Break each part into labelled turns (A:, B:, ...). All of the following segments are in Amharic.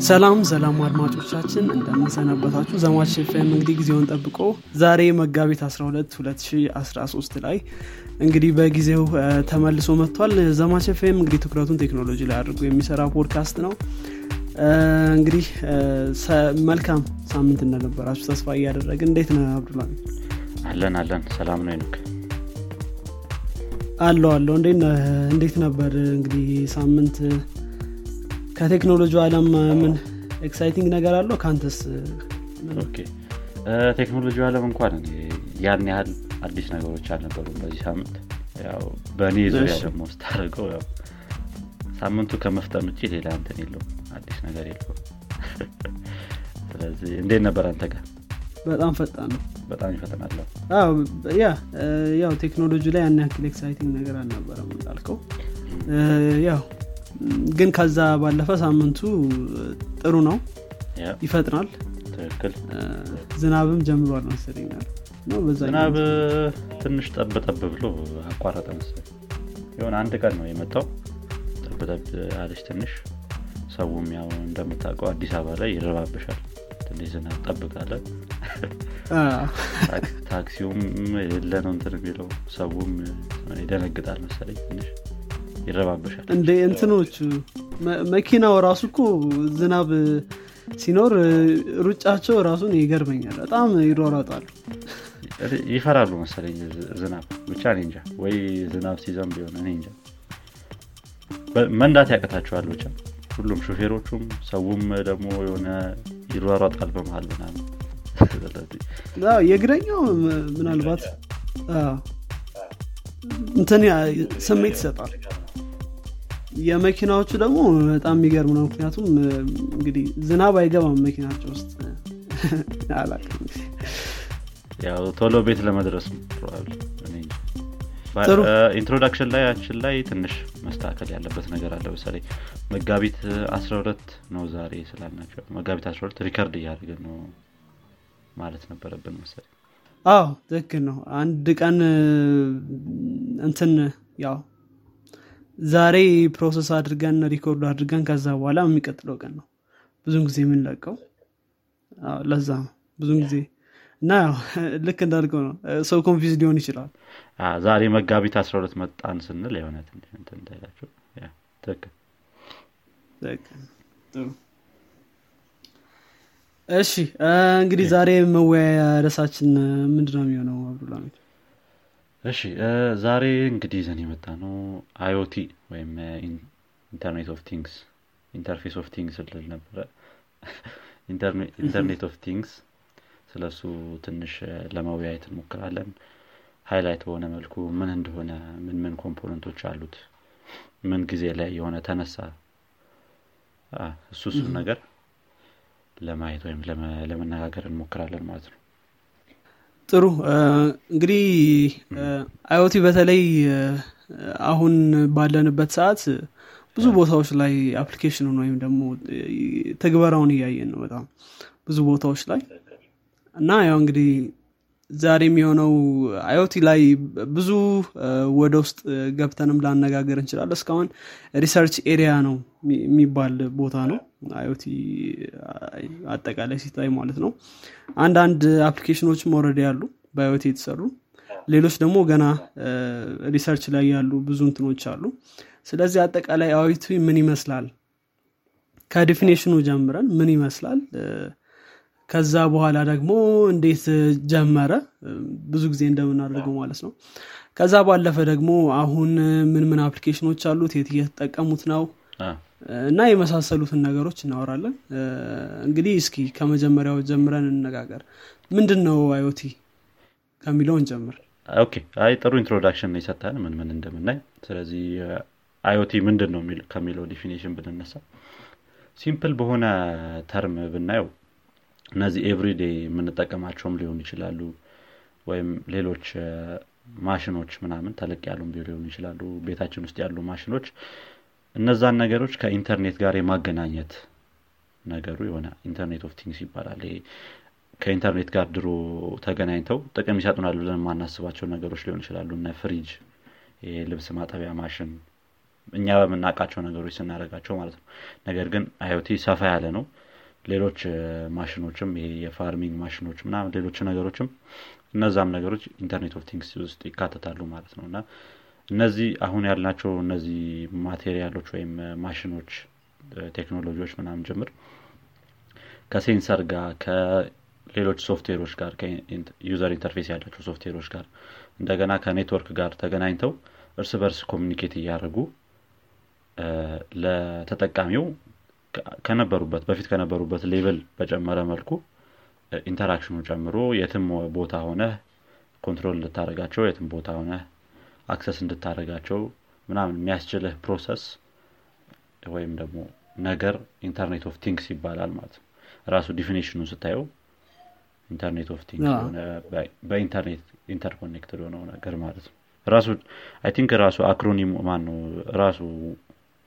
A: ሰላም ሰላም አድማጮቻችን እንደምንሰነበታችሁ። ዘማች ኤፍኤም እንግዲህ ጊዜውን ጠብቆ ዛሬ መጋቢት 12 2013 ላይ እንግዲህ በጊዜው ተመልሶ መጥቷል። ዘማች ኤፍኤም እንግዲህ ትኩረቱን ቴክኖሎጂ ላይ አድርጎ የሚሰራ ፖድካስት ነው። እንግዲህ መልካም ሳምንት እንደነበራችሁ ተስፋ እያደረግን እንዴት ነ አብዱላ
B: አለን አለን። ሰላም ነው ይኑክ
A: አለው አለው። እንዴት ነበር እንግዲህ ሳምንት ከቴክኖሎጂ አለም ምን exciting ነገር አለው? ከአንተስ
B: ቴክኖሎጂ አለም እንኳን ያን ያህል አዲስ ነገሮች አልነበሩም በዚህ ሳምንት። ያው በእኔ ዙሪያ ደግሞ ስታደርገው ያው ሳምንቱ ከመፍጠን ውጭ ሌላ እንትን የለው አዲስ ነገር የለው ስለዚህ እንዴት ነበር አንተ ጋር?
A: በጣም ፈጣን ነው።
B: በጣም ይፈጥናለሁ
A: ያ ያው ቴክኖሎጂ ላይ ያን ያክል exciting ነገር አልነበረም እንዳልከው። ያው ግን ከዛ ባለፈ ሳምንቱ ጥሩ ነው። ይፈጥናል።
B: ትክክል።
A: ዝናብም ጀምሯል በዛ
B: ዝናብ ትንሽ ጠብ ጠብ ብሎ አቋረጠ መሰለኝ። የሆነ አንድ ቀን ነው የመጣው። ጠብ ጠብ አለች ትንሽ። ሰውም ያው እንደምታውቀው አዲስ አበባ ላይ ይረባብሻል ትንሽ ዝናብ ጠብቃለ ታክሲውም የለ ነው እንትን የሚለው ሰውም ይደነግጣል መሰለኝ ትንሽ ይረባበሻል።
A: እንደ እንትኖቹ? መኪናው ራሱ እኮ ዝናብ ሲኖር ሩጫቸው ራሱን ይገርመኛል። በጣም ይሯሯጣሉ
B: ይፈራሉ መሰለኝ ዝናብ። ብቻ እንጃ። ወይ ዝናብ ሲዘንብ ቢሆን እንጃ። መንዳት ያቀታቸዋል ብቻ። ሁሉም ሾፌሮቹም ሰውም ደግሞ የሆነ ይሯሯጣል በመሀል ምናምን።
A: የእግረኛው ምናልባት እንትን ስሜት ይሰጣል። የመኪናዎቹ ደግሞ በጣም የሚገርም ነው። ምክንያቱም እንግዲህ ዝናብ አይገባም መኪናቸው ውስጥ።
B: ያው ቶሎ ቤት ለመድረስ introduction ላይ ያችን ላይ ትንሽ መስተካከል ያለበት ነገር አለ። ምሳሌ መጋቢት 12 ነው ዛሬ ስላልናቸው መጋቢት 12 record እያደረግን ነው ማለት ነበረብን መሰለኝ
A: አዎ ትክክል ነው። አንድ ቀን እንትን ያው ዛሬ process አድርገን record አድርገን ከዛ በኋላ የሚቀጥለው ቀን ነው። ብዙን ጊዜ የምንለቀው። ለዛ ነው። ብዙን ጊዜ እና ልክ እንዳልከው ነው። ሰው confuse ሊሆን ይችላል።
B: ዛሬ መጋቢት 12 መጣን ስንል የሆነ እንዳይላቸው ትክክል
A: እሺ እንግዲህ ዛሬ መወያያ ርዕሳችን ምንድነው የሚሆነው? አብዱልሀሚድ
B: እሺ ዛሬ እንግዲህ ይዘን የመጣ ነው IoT ወይም internet of things interface of things ልል ነበረ። internet of things ስለሱ ትንሽ ለመወያየት እንሞክራለን። highlight በሆነ መልኩ ምን እንደሆነ ምን ምን component ኦች አሉት ምን ጊዜ ላይ የሆነ ተነሳ? እሱ ነገር ለማየት ወይም ለመነጋገር እንሞክራለን ማለት ነው።
A: ጥሩ። እንግዲህ IoT በተለይ አሁን ባለንበት ሰዓት ብዙ ቦታዎች ላይ application ኑን ወይም ደግሞ ትግበራውን እያየን ነው በጣም ብዙ ቦታዎች ላይ። እና ያው እንግዲህ ዛሬ የሚሆነው IoT ላይ ብዙ ወደ ውስጥ ገብተንም ላነጋገር እንችላለን። እስካሁን research area ነው የሚባል ቦታ ነው IoT አጠቃላይ ሲታይ ማለት ነው። አንዳንድ application ኖችም ወረደ ያሉ በ IoT የተሰሩ። ሌሎች ደግሞ ገና research ላይ ያሉ ብዙ እንትኖች አሉ። ስለዚህ አጠቃላይ IoT ምን ይመስላል? ከ definition ኑ ጀምረን ምን ይመስላል ከዛ በኋላ ደግሞ እንዴት ጀመረ? ብዙ ጊዜ እንደምናደርገው ማለት ነው። ከዛ ባለፈ ደግሞ አሁን ምን ምን application ኖች አሉት? የት እየተጠቀሙት ነው? እና የመሳሰሉትን ነገሮች እናወራለን። እንግዲህ እስኪ ከመጀመሪያው ጀምረን እንነጋገር። ምንድን ነው IoT ከሚለው እንጀምር
B: okay። አይ ጥሩ introduction ይሰጣል ምን ምን እንደምናይ። ስለዚህ IoT ምንድን ነው ከሚለው definition ብንነሳ። simple በሆነ term ብናየው እነዚህ everyday የምንጠቀማቸውም ሊሆኑ ይችላሉ። ወይም ሌሎች ማሽኖች ምናምን ተለቅ ያሉም ሊሆኑ ይችላሉ። ቤታችን ውስጥ ያሉ ማሽኖች እነዛን ነገሮች ከኢንተርኔት ጋር የማገናኘት ነገሩ የሆነ internet of things ይባላል። ከኢንተርኔት ጋር ድሮ ተገናኝተው ጥቅም ይሰጡናል ብለን የማናስባቸው ነገሮች ሊሆን ይችላሉ። እነ ፍሪጅ የልብስ ማጠቢያ ማሽን እኛ በምናውቃቸው ነገሮች ስናደረጋቸው ማለት ነው። ነገር ግን IoT ሰፋ ያለ ነው ሌሎች ማሽኖችም የ farming ማሽኖች ና ሌሎች ነገሮችም እነዛም ነገሮች internet of things ውስጥ ይካተታሉ ማለት ነው። እና እነዚህ አሁን ያልናቸው እነዚህ material ኦች ወይም ማሽኖች ቴክኖሎጂዎች ምናምን ጭምር ከ sensor ጋር ከሌሎች ሶፍትዌሮች ጋር user interface ያላቸው ሶፍትዌሮች ጋር እንደገና ከኔትወርክ ጋር ተገናኝተው እርስ በርስ communicate እያደረጉ ለተጠቃሚው ከነበሩበት በፊት ከነበሩበት level በጨመረ መልኩ interaction ኡ ጨምሮ የትም ቦታ ሆነ control እንድታደረጋቸው የትም ቦታ ሆነ access እንድታደረጋቸው ምናምን የሚያስችልህ process ወይም ደግሞ ነገር internet of things ይባላል ማለት ነው። ራሱ definition ኡን ስታየው internet of things በኢንተርኔት interconnected የሆነው ነገር ማለት ነው። ራሱ I think ራሱ acronym ማን ነው ራሱ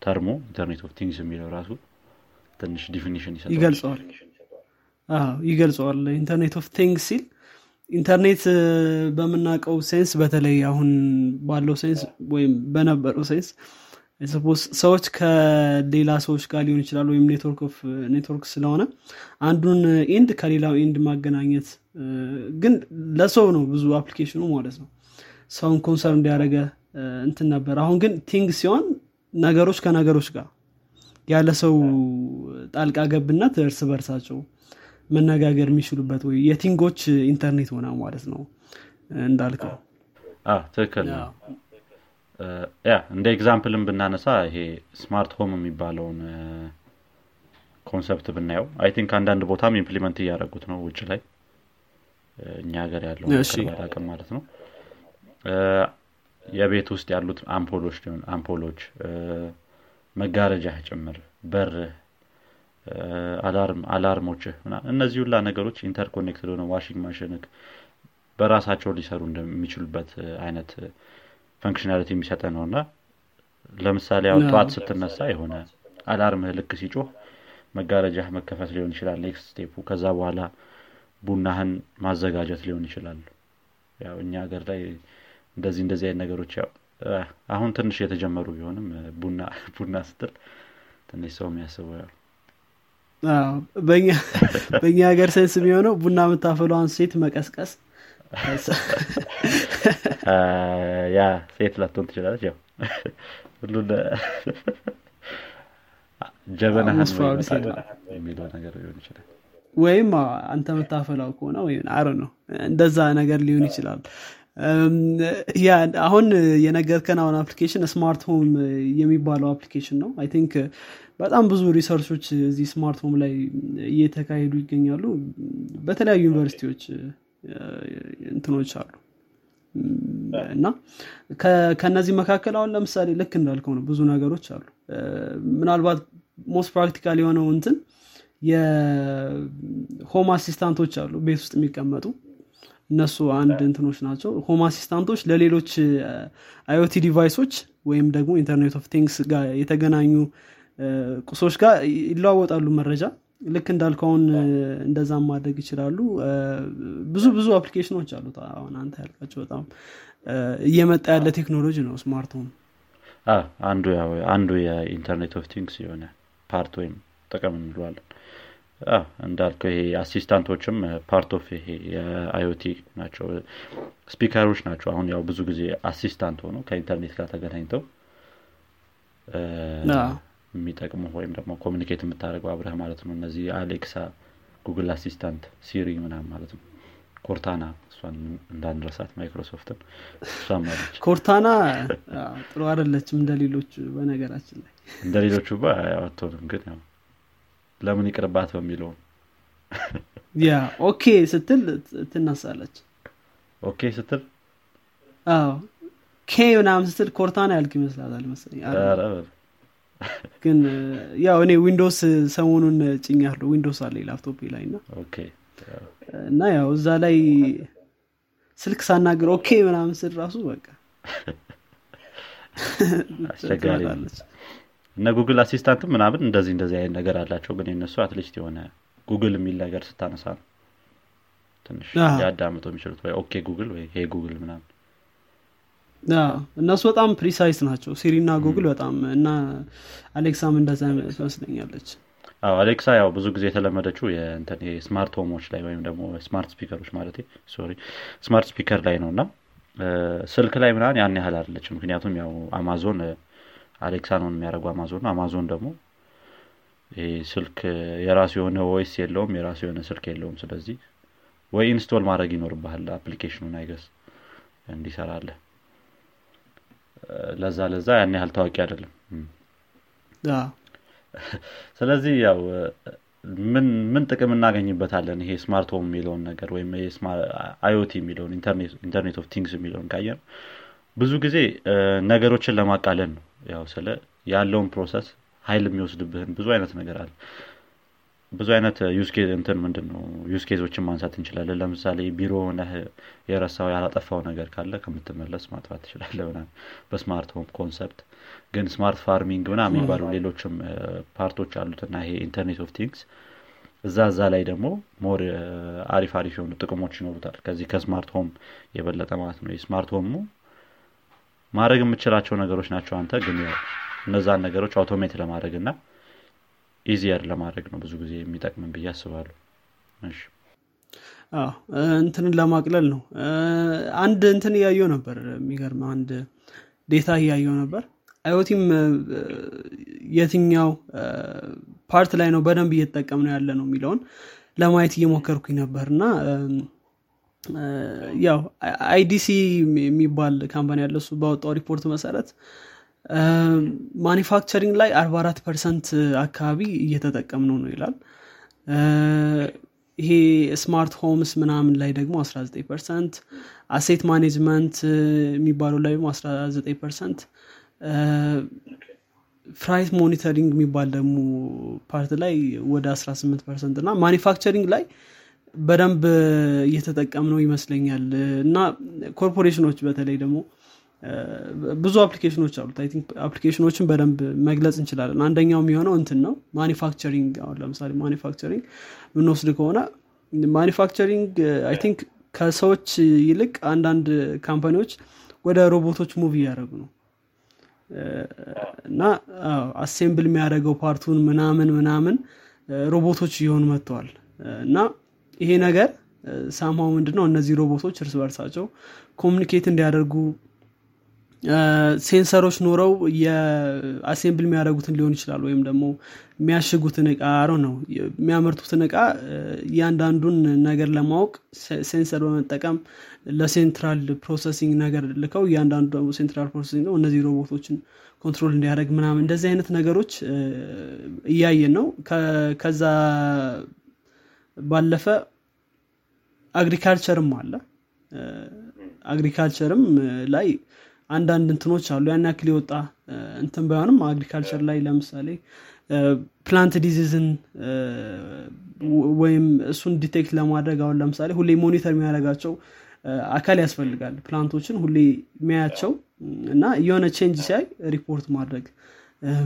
B: term ኡ internet of things የሚለው ራሱ ትንሽ definition
A: ይገልጸዋል። ይገልጸዋል። internet of things ሲል ኢንተርኔት በምናውቀው sense በተለይ አሁን ባለው sense ወይም በነበረው sense ሰዎች ከሌላ ሰዎች ጋር ሊሆን ይችላል ወይም ኔትወርክ ስለሆነ አንዱን end ከሌላው end ማገናኘት ግን ለሰው ነው ብዙ application ኡ ማለት ነው። ሰውን concern እንዲያደረገ እንትን ነበር። አሁን ግን thing ሲሆን ነገሮች ከነገሮች ጋር ያለ ሰው ጣልቃ ገብነት እርስ በርሳቸው መነጋገር የሚችሉበት ወይ የ thing ኦች ኢንተርኔት ሆነ ማለት ነው እንዳልከው።
B: ትክክል yeah። እንደ example ም ብናነሳ ይሄ smart home የሚባለውን concept ብናየው I think አንዳንድ ቦታም implement እያደረጉት ነው ውጭ ላይ። እኛ ሀገር ያለው አቅም ማለት ነው። የቤት ውስጥ ያሉት አምፖሎች ሊሆን አምፖሎች መጋረጃ ጭምር በርህ alarm alarm ኦችህ እነዚህ ሁላ ነገሮች interconnected ሆነ washing machine በራሳቸው ሊሰሩ እንደሚችሉበት አይነት functionality የሚሰጠ ነው። እና ለምሳሌ ያው ጠዋት ስትነሳ የሆነ alarm ህ ልክ ሲጮህ መጋረጃህ መከፈት ሊሆን ይችላል next step ኡ ከዛ በኋላ ቡናህን ማዘጋጀት ሊሆን ይችላል። ያው እኛ ሀገር ላይ እንደዚህ እንደዚህ አይነት ነገሮች ያው አሁን ትንሽ የተጀመሩ ቢሆንም ቡና ቡና ስትል ትንሽ ሰው የሚያስበው ያው
A: በእኛ ሀገር ሴንስ የሚሆነው ቡና የምታፈለዋን ሴት መቀስቀስ።
B: ያ ሴት ላትሆን ትችላለች ያው ሁሉ የሚለው ነገር ሊሆን ይችላል።
A: ወይም አንተ የምታፈላው ከሆነ ወይም አረ ነው እንደዛ ነገር ሊሆን ይችላል yeah አሁን የነገርከን አሁን application smart home የሚባለው application ነው። I think በጣም ብዙ research ኦች እዚህ smart home ላይ እየተካሄዱ ይገኛሉ። በተለያዩ ዩኒቨርሲቲዎች እንትኖች አሉ። እና ከነዚህ መካከል አሁን ለምሳሌ ልክ እንዳልከው ነው ብዙ ነገሮች አሉ። ምናልባት most practical የሆነው እንትን የ home assistant ኦች አሉ ቤት ውስጥ የሚቀመጡ እነሱ አንድ እንትኖች ናቸው። home assistant ኦች ለሌሎች IoT device ኦች ወይም ደግሞ internet of things ጋር የተገናኙ ቁሶች ጋር ይለዋወጣሉ መረጃ። ልክ እንዳልከው ነው እንደዛም ማድረግ ይችላሉ። ብዙ ብዙ application ኦች አሉት። አሁን አንተ ያልካቸው በጣም እየመጣ ያለ ቴክኖሎጂ ነው smart home።
B: አንዱ አንዱ የ internet of things የሆነ part ወይም ጥቅም እንለዋለን እንዳልከው ይሄ assistant ኦችም part of ይሄ የ IoT ናቸው speaker ኦች ናቸው። አሁን ያው ብዙ ጊዜ assistant ሆነው ከኢንተርኔት ጋር ተገናኝተው የሚጠቅሙ ወይም ደግሞ communicate የምታደርገው አብረህ ማለት ነው። እነዚህ Alexa Google Assistant Siri ምናም ማለት ነው። Cortana እሷን እንዳንረሳት ማይክሮሶፍትን እሷም አለች
A: Cortana ጥሩ አደለችም እንደ ሌሎቹ በነገራችን ላይ።
B: እንደ ሌሎቹ አትሆንም ግን ያው ለምን ይቅርባት በሚለው?
A: yeah okay ስትል ትነሳለች።
B: okay ስትል?
A: አዎ kay ምናምን ስትል Cortana ያልክ ይመስላታል መሰለኝ። ግን ያው እኔ Windows ሰሞኑን ጭኛለሁ። Windows አለ ላፕቶፕ ላይ እና እና ያው እዛ ላይ ስልክ ሳናገር okay ምናምን ስል ራሱ በቃ
B: አስቸጋሪ እነ Google Assistant ም ምናምን እንደዚህ እንደዚህ አይነት ነገር አላቸው። ግን የነሱ at least የሆነ ጉግል የሚል ነገር ስታነሳ ነው ትንሽ ሊያዳምጡ የሚችሉት ወይ okay Google ወይ hey Google ምናምን።
A: እነሱ በጣም precise ናቸው። Siri እና ጉግል በጣም እና Alexa ም እንደዛ ትመስለኛለች።
B: Alexa ያው ብዙ ጊዜ የተለመደችው የ smart home ኦች ላይ ወይም ደግሞ smart speaker ኦች ማለት sorry smart speaker ላይ ነው። እና ስልክ ላይ ምናን ያን ያህል አለች ምክንያቱም ያው Amazon Alexa ነው የሚያደርጉ አማዞን ነው። አማዞን ደግሞ ስልክ የራሱ የሆነ ወይስ የለውም የራሱ የሆነ ስልክ የለውም። ስለዚህ ወይ install ማድረግ ይኖርብሃል application ኡን I guess እንዲሰራለ ለዛ ለዛ ያን ያህል ታዋቂ አይደለም። ስለዚህ ያው ምን ጥቅም እናገኝበታለን? ይሄ smart home የሚለውን ነገር ወይም IoT የሚለውን internet of things የሚለውን ካየን ብዙ ጊዜ ነገሮችን ለማቃለን ነው። ያው ስለ ያለውን process ሀይል የሚወስድብህን ብዙ አይነት ነገር አለ። ብዙ አይነት use case እንትን ምንድን ነው use case ኦችን ማንሳት እንችላለን። ለምሳሌ ቢሮ ሆነህ የረሳው ያላጠፋው ነገር ካለ ከምትመለስ ማጥፋት ትችላለ በ smart home concept ግን smart farming ምና የሚባሉ ሌሎችም part ኦች አሉትና ይሄ internet of things እዛ እዛ ላይ ደግሞ more አሪፍ አሪፍ የሆኑ ጥቅሞች ይኖሩታል። ከዚህ ከ smart home የበለጠ ማለት ነው። የ smart home ኡ ማድረግ የምችላቸው ነገሮች ናቸው አንተ ግን እነዛን ነገሮች automate ለማድረግ እና easier ለማድረግ ነው ብዙ ጊዜ የሚጠቅምን ብዬ አስባለሁ።
A: እንትንን ለማቅለል ነው። አንድ እንትን እያየው ነበር። የሚገርም አንድ data እያየው ነበር። IoTም የትኛው part ላይ ነው በደንብ እየተጠቀም ነው ያለ ነው የሚለውን ለማየት እየሞከርኩኝ ነበር እና ያው IDC የሚባል company ያለ እሱ ባወጣው ሪፖርት መሰረት manufacturing ላይ 44 percent አካባቢ እየተጠቀም ነው ነው ይላል ይሄ smart homes ምናምን ላይ ደግሞ 19 percent asset management የሚባለው ላይ ደግሞ 19 percent። freight monitoring የሚባል ደግሞ part ላይ ወደ 18 percent እና manufacturing ላይ በደንብ እየተጠቀም ነው ይመስለኛል። እና ኮርፖሬሽኖች በተለይ ደግሞ ብዙ applicationኦች አሉት። I think applicationኦችን በደንብ መግለጽ እንችላለን። አንደኛው የሚሆነው እንትን ነው manufacturing። አሁን ለምሳሌ manufacturing ምንወስድ ከሆነ manufacturing I think ከሰዎች ይልቅ አንዳንድ ካምፓኒዎች ወደ ሮቦቶች move እያደረጉ ነው። እና assemble የሚያደርገው partኡን ምናምን ምናምን ሮቦቶች እየሆኑ መጥተዋል። እና ይሄ ነገር ሳማው ምንድነው? እነዚህ ሮቦቶች እርስ በርሳቸው communicate እንዲያደርጉ sensorኦች ኖረው የ assemble የሚያደርጉትን ሊሆን ይችላል ወይም ደግሞ የሚያሽጉትን እቃ ነው የሚያመርቱትን እቃ እያንዳንዱን ነገር ለማወቅ sensor በመጠቀም ለ central processing ነገር ልከው እያንዳንዱ ደግሞ central processing ነው እነዚህ ሮቦቶችን control እንዲያደርግ ምናምን እንደዚህ አይነት ነገሮች እያየን ነው። ከዛ ባለፈ agricultureም አለ። agricultureም ላይ አንዳንድ እንትኖች አሉ። ያን ያክል የወጣ እንትን ባይሆንም agriculture ላይ ለምሳሌ plant diseaseን ወይም እሱን detect ለማድረግ አሁን ለምሳሌ ሁሌ monitor የሚያደርጋቸው አካል ያስፈልጋል plantኦችን ሁሌ የሚያያቸው እና የሆነ change ሲያይ ሪፖርት ማድረግ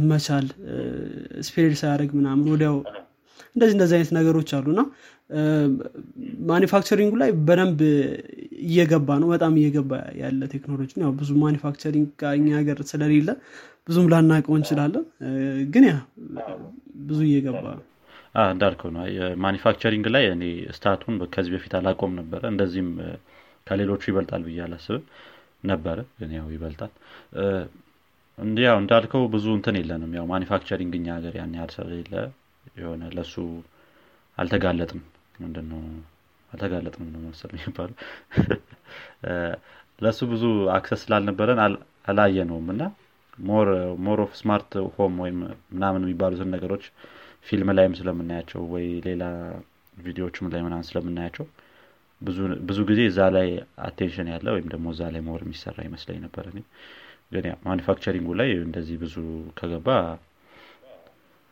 A: መቻል spread ሳያደርግ ምናምን ወዲያው እንደዚህ እንደዚህ አይነት ነገሮች አሉ እና manufacturingኡ ላይ በደንብ እየገባ ነው። በጣም እየገባ ያለ ቴክኖሎጂ ያው ብዙ manufacturing እኛ ሀገር ስለሌለ ብዙም ላናውቀው እንችላለን። ግን ያ ብዙ እየገባ ነው።
B: እንዳልከው ነው። manufacturing ላይ እኔ statኡን ከዚህ በፊት አላውቅም ነበረ። እንደዚህም ከሌሎቹ ይበልጣል ብዬ አላስብም ነበረ ግን ያው ይበልጣል። ያው እንዳልከው ብዙ እንትን የለንም። ያው manufacturing እኛ ሀገር ያን ያህል ስለሌለ የሆነ ለሱ አልተጋለጥም። ምንድን ነው አልተጋለጥም ነው መሰል ለእሱ ብዙ access ስላልነበረን አላየነውም እና more of smart home ወይም ምናምን የሚባሉትን ነገሮች ፊልም ላይም ስለምናያቸው ወይ ሌላ ቪዲዮዎችም ላይ ምናምን ስለምናያቸው ብዙ ጊዜ እዛ ላይ attention ያለ ወይም ደግሞ እዛ ላይ more የሚሰራ ይመስለኝ ነበር። ግን manufacturingኡ ላይ እንደዚህ ብዙ ከገባ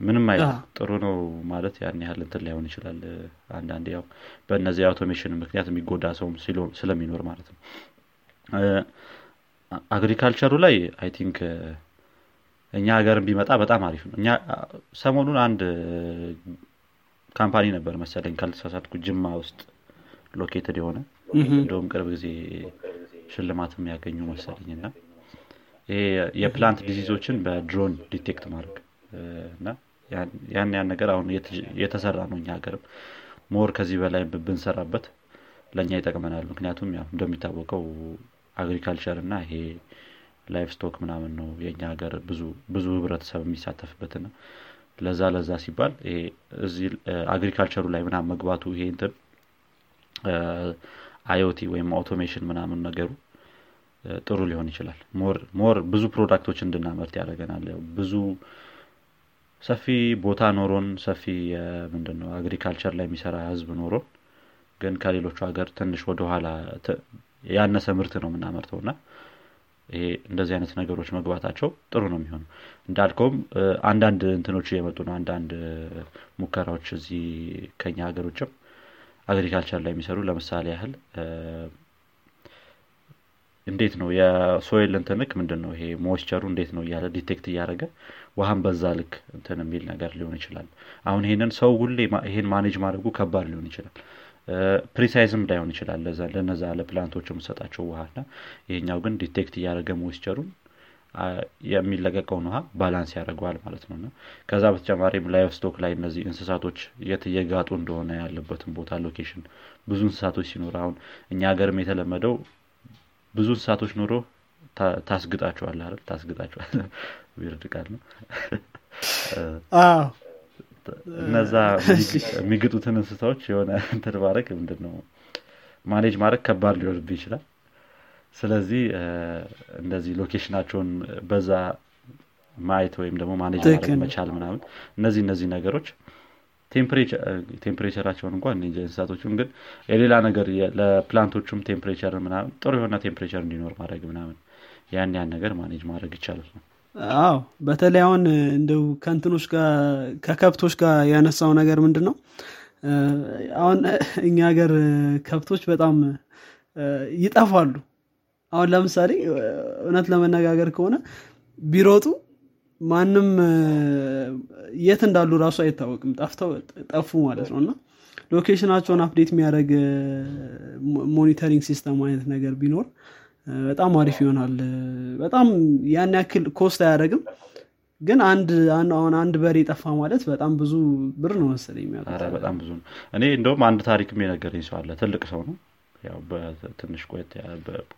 B: ምንም አይ ጥሩ ነው ማለት ያን ያህል እንትን ላይሆን ይችላል። አንዳንድ ያው በእነዚህ automation ምክንያት የሚጎዳ ሰውም ስለሚኖር ማለት ነው። agricultureኡ ላይ I think እኛ ሀገርን ቢመጣ በጣም አሪፍ ነው። እኛ ሰሞኑን አንድ company ነበር መሰለኝ ካልተሳሳትኩ ጅማ ውስጥ located የሆነ እንደውም ቅርብ ጊዜ ሽልማት የሚያገኙ መሰለኝ እና ይሄ የ plant diseaseኦችን በድሮን detect ማድረግ እና ያን ያን ነገር አሁን የተሰራ ነው እኛ ሀገርም። more ከዚህ በላይ ብንሰራበት ለእኛ ይጠቅመናል። ምክንያቱም ያው እንደሚታወቀው agriculture እና ይሄ livestock ምናምን ነው የእኛ ሀገር ብዙ ህብረተሰብ የሚሳተፍበትና ለዛ ለዛ ሲባል ይሄ እዚህ agricultureኡ ላይ ምናምን መግባቱ ይሄ እንትን IoT ወይም automation ምናምን ነገሩ ጥሩ ሊሆን ይችላል። more ብዙ productኦች እንድናመርት ያደረገናል ብዙ ሰፊ ቦታ ኖሮን ሰፊ ምንድን ነው agriculture ላይ የሚሰራ ህዝብ ኖሮን ግን ከሌሎቹ ሀገር ትንሽ ወደኋላ ያነሰ ምርት ነው የምናመርተው እና ይሄ እንደዚህ አይነት ነገሮች መግባታቸው ጥሩ ነው የሚሆነው። እንዳልከውም አንዳንድ እንትኖች እየመጡ ነው። አንዳንድ ሙከራዎች እዚህ ከኛ ሀገር ውጭም agriculture ላይ የሚሰሩ ለምሳሌ ያህል እንዴት ነው የ soil እንትንክ ምንድን ነው ይሄ moistureኡ እንዴት ነው እያለ detect እያደረገ ውሃን በዛ ልክ እንትን የሚል ነገር ሊሆን ይችላል። አሁን ይሄንን ሰው ሁሌ ይሄን manage ማድረጉ ከባድ ሊሆን ይችላል። preciseም ላይሆን ይችላል ለነዛ ለ plantኦች የምሰጣቸው ውሃና ይሄኛው ግን detect እያደረገ moistureኡን የሚለቀቀውን ውሃ balance ያደርገዋል ማለት ነው። እና ከዛ በተጨማሪም livestock ላይ እነዚህ እንስሳቶች የት እየጋጡ እንደሆነ ያለበትን ቦታ location ብዙ እንስሳቶች ሲኖር አሁን እኛ ሀገርም የተለመደው ብዙ እንስሳቶች ኖሮ ታስግጣቸዋል አይደል? ታስግጣቸዋል weird ቃል ነው። እነዛ የሚግጡትን እንስሳዎች የሆነ እንትን ማድረግ ምንድን ነው manage ማድረግ ከባድ ሊሆን ይችላል። ስለዚህ እንደዚህ locationኣቸውን በዛ ማየት ወይም ደግሞ manage ማድረግ መቻል ምናምን እነዚህ እነዚህ ነገሮች temperatureኣቸውን እንኳን እንስሳቶቹም ግን የሌላ ነገር ለ plantኦቹም temperature ምናምን ጥሩ የሆነ temperature እንዲኖር ማድረግ ምናምን ያን ያን ነገር manage ማድረግ ይቻላል። ነው
A: አዎ በተለይ አሁን እንደው ከእንትኖች ጋር ከከብቶች ጋር ያነሳው ነገር ምንድን ነው አሁን እኛ ሀገር ከብቶች በጣም ይጠፋሉ። አሁን ለምሳሌ እውነት ለመነጋገር ከሆነ ቢሮጡ ማንም የት እንዳሉ ራሱ አይታወቅም። ጠፍተው ጠፉ ማለት ነው። እና location ኣቸውን update የሚያደረግ monitoring system አይነት ነገር ቢኖር በጣም አሪፍ ይሆናል። በጣም ያን ያክል cost አያደረግም ግን አንድ አሁን አንድ በሬ ጠፋ ማለት በጣም ብዙ ብር ነው መሰለኝ
B: በጣም ብዙ ነው። እኔ እንደውም አንድ ታሪክም የነገረኝ ሰው አለ። ትልቅ ሰው ነው። ያው በትንሽ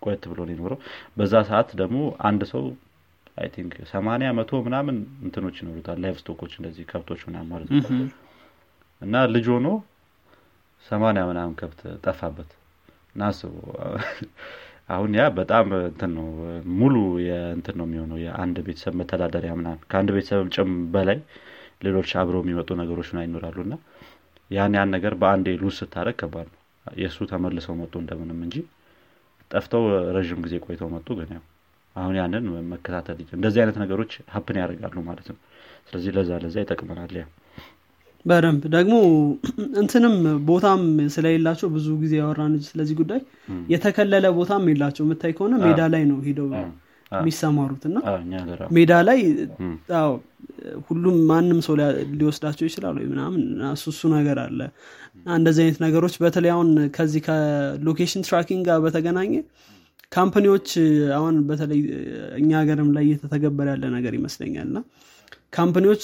B: ቆየት ብሎ የኖረው። በዛ ሰዓት ደግሞ አንድ ሰው I think ሰማኒያ መቶ ምናምን እንትኖች ይኖሩታል። livestock ኦች እንደዚህ ከብቶች ምናምን ማለት ነው። እና ልጅ ሆኖ ሰማኒያ ምናምን ከብት ጠፋበት። ናስቡ አሁን ያ በጣም እንትን ነው ሙሉ እንትን ነው የሚሆነው የአንድ ቤተሰብ መተዳደሪያ ምናምን። ከአንድ ቤተሰብ ጭም በላይ ሌሎች አብረው የሚመጡ ነገሮች ምናምን ይኖራሉ እና ያን ያን ነገር በአንዴ lose ስታደረግ ከባድ ነው። የእሱ ተመልሰው መጡ እንደምንም እንጂ ጠፍተው ረዥም ጊዜ ቆይተው መጡ ግን ያው አሁን ያንን መከታተል እንደዚህ አይነት ነገሮች happen ያደርጋሉ ማለት ነው። ስለዚህ ለዛ ለዛ ይጠቅመናል ያ
A: በደንብ ደግሞ እንትንም ቦታም ስለሌላቸው ብዙ ጊዜ ያወራን ስለዚህ ጉዳይ የተከለለ ቦታም የላቸው። የምታይ ከሆነ ሜዳ ላይ ነው ሂደው የሚሰማሩት እና ሜዳ ላይ ሁሉም ማንም ሰው ሊወስዳቸው ይችላል ወይ ምናምን እሱ እሱ ነገር አለ። እንደዚህ አይነት ነገሮች በተለይ አሁን ከዚህ ከ location tracking ጋር በተገናኘ company ዎች አሁን በተለይ እኛ ሀገርም ላይ እየተተገበረ ያለ ነገር ይመስለኛል። እና company ዎች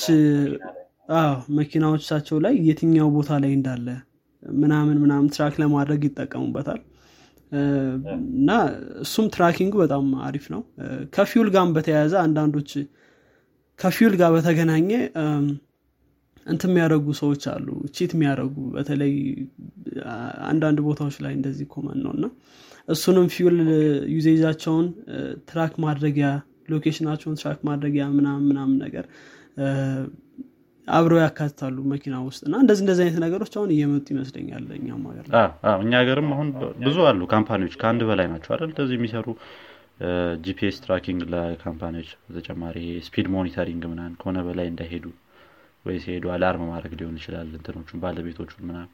A: መኪናዎቻቸው ላይ የትኛው ቦታ ላይ እንዳለ ምናምን ምናምን track ለማድረግ ይጠቀሙበታል። እና እሱም tracking ኡ በጣም አሪፍ ነው። ከ fuel ጋር በተያያዘ አንዳንዶች ከ fuel ጋር በተገናኘ እንት የሚያደረጉ ሰዎች አሉ cheat የሚያደረጉ በተለይ አንዳንድ ቦታዎች ላይ እንደዚህ common ነው። እና እሱንም fuel usage ኣቸውን track ማድረጊያ location ኣቸውን track ማድረጊያ ምናምን ምናምን ነገር አብረው ያካትታሉ መኪና ውስጥ እና እንደዚህ እንደዚህ አይነት ነገሮች አሁን እየመጡ ይመስለኛል እኛም ሀገር
B: እኛ ሀገርም አሁን ብዙ አሉ company ዎች ከአንድ በላይ ናቸው አይደል? እንደዚህ የሚሰሩ GPS tracking ለ company ዎች በተጨማሪ speed monitoring ምናምን ከሆነ በላይ እንዳይሄዱ ወይ ሲሄዱ alarm ማድረግ ሊሆን ይችላል እንትኖቹን ባለቤቶቹን ምናምን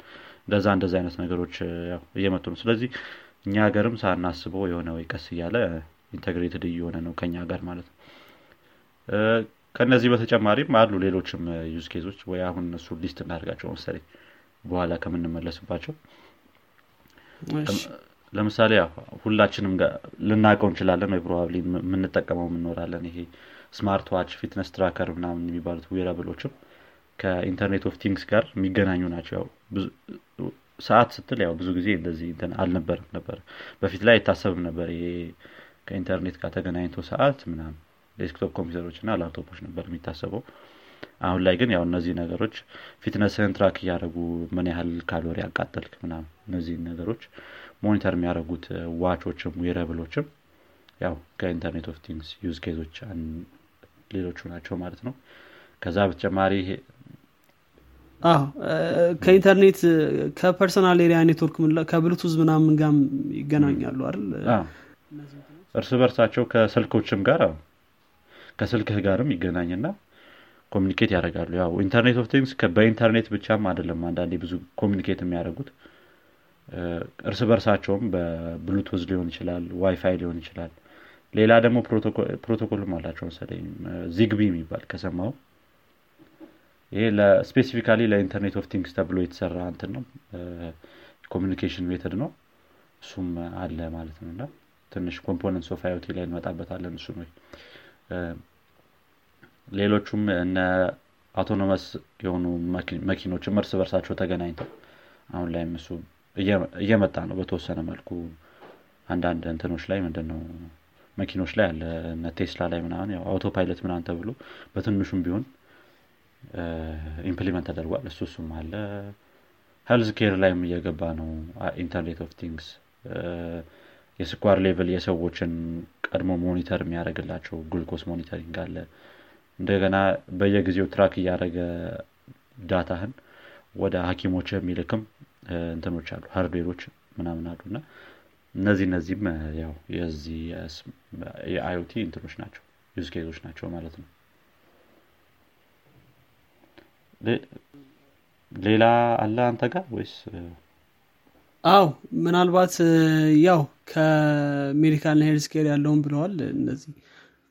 B: እንደዛ እንደዛ አይነት ነገሮች እየመጡ ነው። ስለዚህ እኛ ሀገርም ሳናስበው የሆነ ወይ ቀስ እያለ integrated እየሆነ ነው ከኛ ጋር ማለት ነው ከእነዚህ በተጨማሪም አሉ ሌሎችም use case ኦች ወይ አሁን እነሱ list እናደርጋቸው። መሰለኝ በኋላ ከምንመለስባቸው ለምሳሌ ሁላችንም ልናውቀው እንችላለን ወይ probably የምንጠቀመው እንኖራለን። ይሄ smart watch fitness tracker ምናምን የሚባሉት wearable ኦችም ከ Internet of Things ጋር የሚገናኙ ናቸው። ያው ሰዓት ስትል ያው ብዙ ጊዜ እንደዚህ አልነበረም ነበር። በፊት ላይ አይታሰብም ነበር። ይሄ ከኢንተርኔት ጋር ተገናኝቶ ሰዓት ምናምን desktop ኮምፒውተሮች እና ላፕቶፖች ነበር የሚታሰበው። አሁን ላይ ግን ያው እነዚህ ነገሮች fitness ህን track እያደረጉ ምን ያህል ካሎሪ ያቃጠልክ ምናምን እነዚህ ነገሮች monitor የሚያደረጉት watch ኦችም wearable ኦችም ያው ከ Internet of Things use case ኦች ሌሎቹ ናቸው ማለት ነው። ከዛ በተጨማሪ
A: አዎ ከኢንተርኔት ከ personal area network ከብሉቱዝ ምናምን ጋር ይገናኛሉ አይደል?
B: እርስ በርሳቸው ከስልኮችም ጋር ከስልክህ ጋርም ይገናኝና communicate ያደርጋሉ። ያው Internet of Things በኢንተርኔት ብቻም አይደለም አንዳንዴ ብዙ communicate የሚያደርጉት። እርስ በርሳቸውም በብሉቱዝ ሊሆን ይችላል ዋይፋይ ሊሆን ይችላል። ሌላ ደግሞ ፕሮቶኮልም አላቸው መሰለኝ። Zigbee የሚባል ከሰማው ይሄ specifically ለ Internet of Things ተብሎ የተሰራ እንትን ነው። communication method ነው። እሱም አለ ማለት ነው። እና ትንሽ components of IoT ላይ እንመጣበታለን እሱ ነው ሌሎቹም እነ autonomous የሆኑ መኪኖችም እርስ በርሳቸው ተገናኝተው አሁን ላይም እሱ እየመጣ ነው በተወሰነ መልኩ። አንዳንድ እንትኖች ላይ ምንድን ነው መኪኖች ላይ አለ ቴስላ ላይ ምናምን ያው autopilot ምናምን ተብሎ በትንሹም ቢሆን implement ተደርጓል። እሱ እሱም አለ። healthcare ላይም እየገባ ነው። Internet of Things የስኳር level የሰዎችን ቀድሞ monitor የሚያደርግላቸው glucose monitoring አለ። እንደገና በየጊዜው track እያደረገ data ህን ወደ ሀኪሞች የሚልክም እንትኖች አሉ hardware ኦች ምናምን አሉ። እና እነዚህ እነዚህም ያው የዚህ የ IoT እንትኖች ናቸው use ናቸው ማለት ነው። ሌላ አለ አንተ ጋር ወይስ
A: አው ምናልባት ያው ከ medical ና healthcare ያለውን ብለዋል። እነዚህ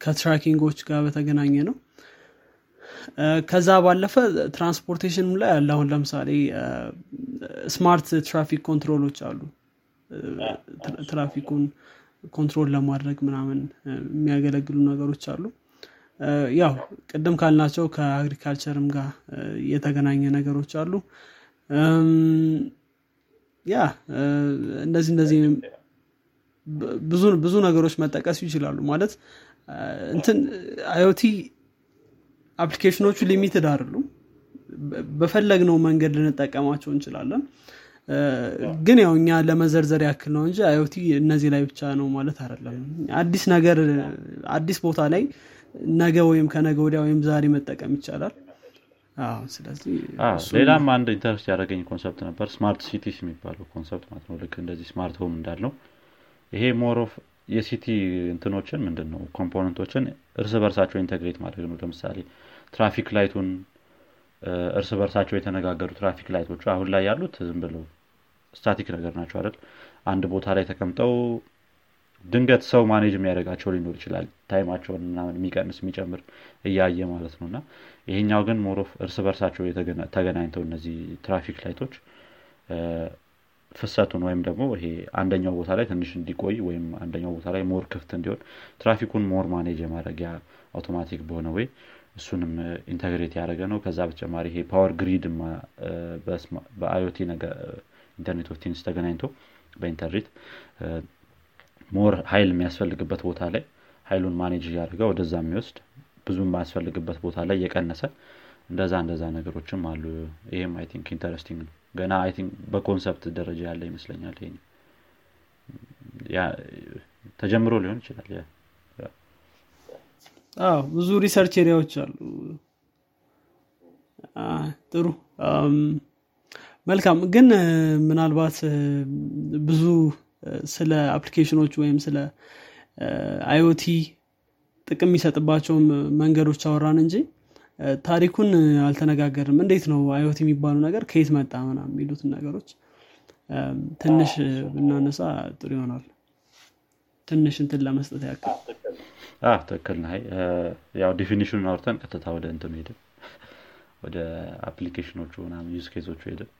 A: ከ tracking ኦች ጋር በተገናኘ ነው። ከዛ ባለፈ transportation ም ላይ አለ። አሁን ለምሳሌ smart traffic control ኦች አሉ። ትራፊኩን control ለማድረግ ምናምን የሚያገለግሉ ነገሮች አሉ። ያው ቅድም ካልናቸው ከ agriculture ም ጋር የተገናኘ ነገሮች አሉ ያ እንደዚህ እንደዚህ ብዙ ነገሮች መጠቀስ ይችላሉ ማለት እንትን IoT application ኦቹ limited አይደሉም። በፈለግነው መንገድ ልንጠቀማቸው እንችላለን። ግን ያው እኛ ለመዘርዘር ያክል ነው እንጂ IoT እነዚህ ላይ ብቻ ነው ማለት አይደለም። አዲስ ነገር አዲስ ቦታ ላይ ነገ ወይም ከነገ ወዲያ ወይም ዛሬ መጠቀም ይቻላል
B: ሌላም አንድ interest ያደረገኝ concept ነበር smart cities የሚባለው concept ማለት ነው። ልክ እንደዚህ smart home እንዳለው። ይሄ more of የ city እንትኖችን ምንድን ነው component ኦችን እርስ በርሳቸው integrate ማድረግ ነው። ለምሳሌ traffic light ኡን እርስ በርሳቸው የተነጋገሩ traffic light ኦቹ አሁን ላይ ያሉት ዝም ብለው static ነገር ናቸው አይደል? አንድ ቦታ ላይ ተቀምጠው ድንገት ሰው manage የሚያደርጋቸው ሊኖር ይችላል። time ኣቸውን ምናምን የሚቀንስ የሚጨምር እያየ ማለት ነው። እና ይሄኛው ግን more of እርስ በርሳቸው ተገናኝተው እነዚህ traffic light ኦች ፍሰቱን ወይም ደግሞ ይሄ አንደኛው ቦታ ላይ ትንሽ እንዲቆይ ወይም አንደኛው ቦታ ላይ more ክፍት እንዲሆን ትራፊኩን more manage የማድረጊያ አውቶማቲክ በሆነ ወይ እሱንም integrate ያደረገ ነው። ከዛ በተጨማሪ ይሄ power grid በ IoT Internet of Things ተገናኝቶ በኢንተርኔት more ሀይል የሚያስፈልግበት ቦታ ላይ ሀይሉን manage እያደረገ ወደዛ የሚወስድ ብዙ የማያስፈልግበት ቦታ ላይ እየቀነሰ እንደዛ እንደዛ ነገሮችም አሉ። ይሄም I think interesting ነው። ገና I think በ concept ደረጃ ያለ ይመስለኛል ይሄ ተጀምሮ ሊሆን ይችላል
A: አዎ ብዙ research area ዎች አሉ። ጥሩ። መልካም ግን ምናልባት ብዙ ስለ application ኦች ወይም ስለ IoT ጥቅም የሚሰጥባቸው መንገዶች አወራን እንጂ ታሪኩን አልተነጋገርንም እንዴት ነው IoT የሚባሉ ነገር? ከየት መጣ ምና የሚሉትን ነገሮች ትንሽ ብናነሳ ጥሩ ይሆናል። ትንሽ እንትን ለመስጠት ያክል።
B: ትክክል ና ያው definition ኡን አውርተን ቀጥታ ወደ እንትኑ ሄድን። ወደ application ኦቹ use case ኦቹ ሄድን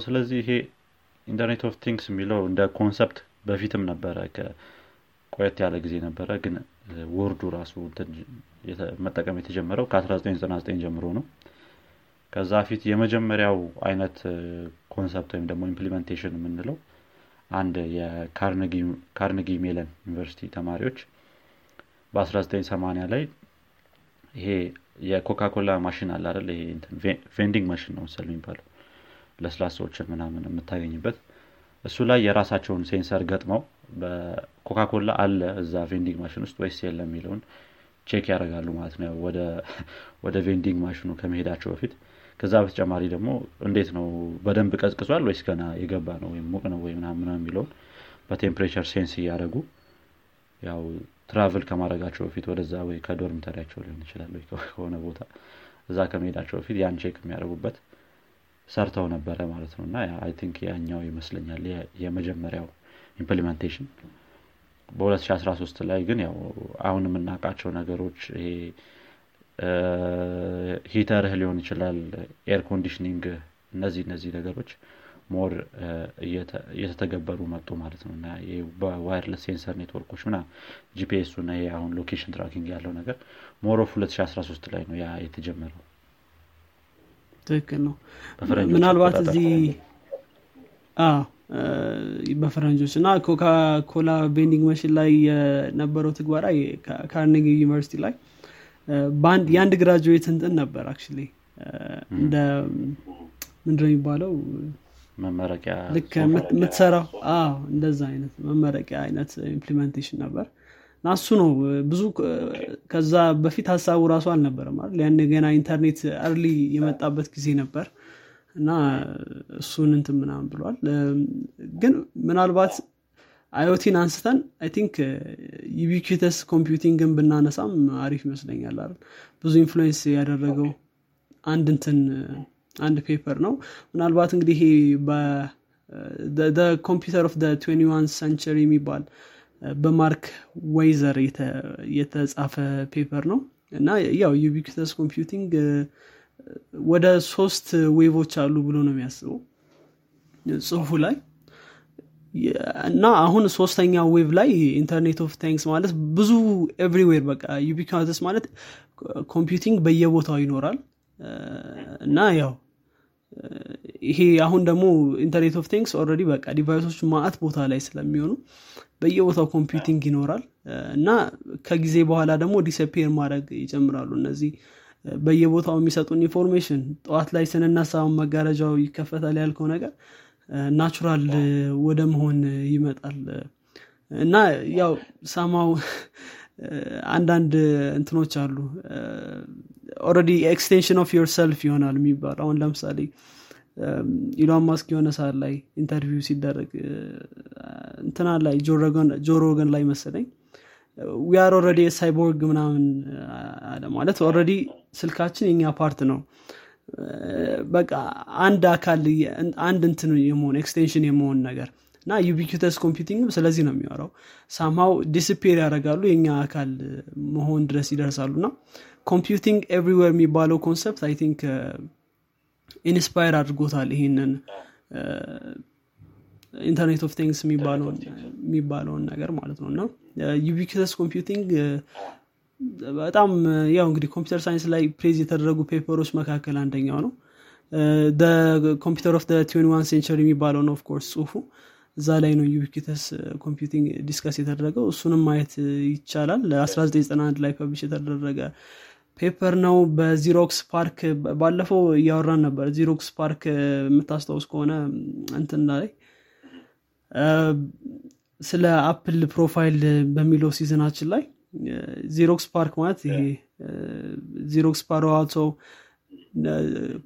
B: ስለዚህ ይሄ Internet of Things የሚለው እንደ concept በፊትም ነበረ። ቆየት ያለ ጊዜ ነበረ። ግን word ኡ ራሱ መጠቀም የተጀመረው ከ1999 ጀምሮ ነው። ከዛ ፊት የመጀመሪያው አይነት concept ወይም ደግሞ implementation የምንለው አንድ የካርነጊ ሜለን ዩኒቨርሲቲ ተማሪዎች በ1980 ላይ ይሄ የኮካኮላ ማሽን አለ አይደል? ይሄ vending machine ነው መሰል የሚባለው ለስላሳዎችን ምናምን የምታገኝበት እሱ ላይ የራሳቸውን sensor ገጥመው በኮካኮላ አለ እዛ vending machine ውስጥ ወይስ የለም የሚለውን check ያደርጋሉ ማለት ነው። ወደ vending machine ኡ ከመሄዳቸው በፊት ከዛ በተጨማሪ ደግሞ እንዴት ነው በደንብ ቀዝቅዟል ወይስ ገና የገባ ነው ወይም ሙቅ ነው ወይ የሚለውን በ temperature sense እያደረጉ ያው travel ከማድረጋቸው በፊት ወደዛ ወይ ከ dormitory ያቸው ሊሆን ይችላል ወይ ከሆነ ቦታ እዛ ከመሄዳቸው በፊት ያን check የሚያደርጉበት ሰርተው ነበረ ማለት ነው። እና I think ያኛው ይመስለኛል የመጀመሪያው implementation በ2013 ላይ ግን ያው አሁን የምናውቃቸው ነገሮች ይሄ heater ህ ሊሆን ይችላል air conditioning እነዚህ እነዚህ ነገሮች more እየተተገበሩ መጡ ማለት ነው። እና በ wireless sensor network ኦች ምና GPS ኡ ይሄ አሁን location tracking ያለው ነገር more of 2013 ላይ ነው ያ የተጀመረው
A: ትክክል ነው። ምናልባት እዚህ በፈረንጆች እና ኮካ ኮላ vending machine ላይ የነበረው ትግበራ ካርኔጊ ዩኒቨርሲቲ ላይ የአንድ graduate እንትን ነበር አክ እንደ ምንድነው የሚባለው?
B: መመረቂያ
A: ልክ የምትሰራው እንደዛ አይነት መመረቂያ አይነት implementation ነበር እና እሱ ነው ብዙ ከዛ በፊት ሀሳቡ ራሱ አልነበረም ያን ገና ኢንተርኔት early የመጣበት ጊዜ ነበር እና እሱን እንትን ምናምን ብሏል። ግን ምናልባት IoT ን አንስተን I think ubiquitous computing ን ብናነሳም አሪፍ ይመስለኛል አይደል? ብዙ influence ያደረገው አንድ እንትን አንድ paper ነው። ምናልባት እንግዲህ ይሄ computer of one century የሚባል በማርክ ዋይዘር የተጻፈ paper ነው። እና ያው ubiquitous computing ወደ ሶስት wave ኦች አሉ ብሎ ነው የሚያስበው ጽሁፉ ላይ። እና አሁን ሶስተኛ wave ላይ Internet of Things ማለት ብዙ everywhere በቃ ubiquitous ማለት computing በየቦታው ይኖራል። እና ያው ይሄ አሁን ደግሞ Internet of Things already በቃ device ኦች ማአት ቦታ ላይ ስለሚሆኑ በየቦታው computing ይኖራል። እና ከጊዜ በኋላ ደግሞ disappear ማድረግ ይጀምራሉ እነዚህ። በየቦታው የሚሰጡን information ጠዋት ላይ ስንነሳ መጋረጃው ይከፈታል ያልከው ነገር natural ወደ መሆን ይመጣል። እና ያው ሰማው አንዳንድ እንትኖች አሉ። already extension of yourself ይሆናል የሚባል አሁን ለምሳሌ ኢሎን ማስክ የሆነ ሰዓት ላይ interview ሲደረግ እንትና ላይ Joe Rogan ላይ መሰለኝ። we are already cyborg ምናምን አለ ማለት already ስልካችን የኛ part ነው። በቃ አንድ አካል አንድ እንትን የመሆን extension የመሆን ነገር እና ubiquitous computing ስለዚህ ነው የሚወራው somehow disappear ያደርጋሉ የኛ አካል መሆን ድረስ ይደርሳሉ እና computing everywhere የሚባለው concept I think inspire አድርጎታል ይሄንን Internet of Things የሚባለውን ነገር ማለት ነው። እና ubiquitous computing በጣም ያው እንግዲህ computer science ላይ praise የተደረጉ paper ኦች መካከል አንደኛው ነው። computer of twenty one century የሚባለው ነው of course ጽሁፉ እዛ ላይ ነው ubiquitous computing discuss የተደረገው። እሱንም ማየት ይቻላል። 1991 ላይ publish የተደረገ paper ነው። በ Xerox PARC ባለፈው እያወራን ነበር። Xerox PARC የምታስታውስ ከሆነ እንትን ላይ ስለ Apple profile በሚለው season አችን ላይ Xerox PARC ማለት ይሄ Xerox Palo Alto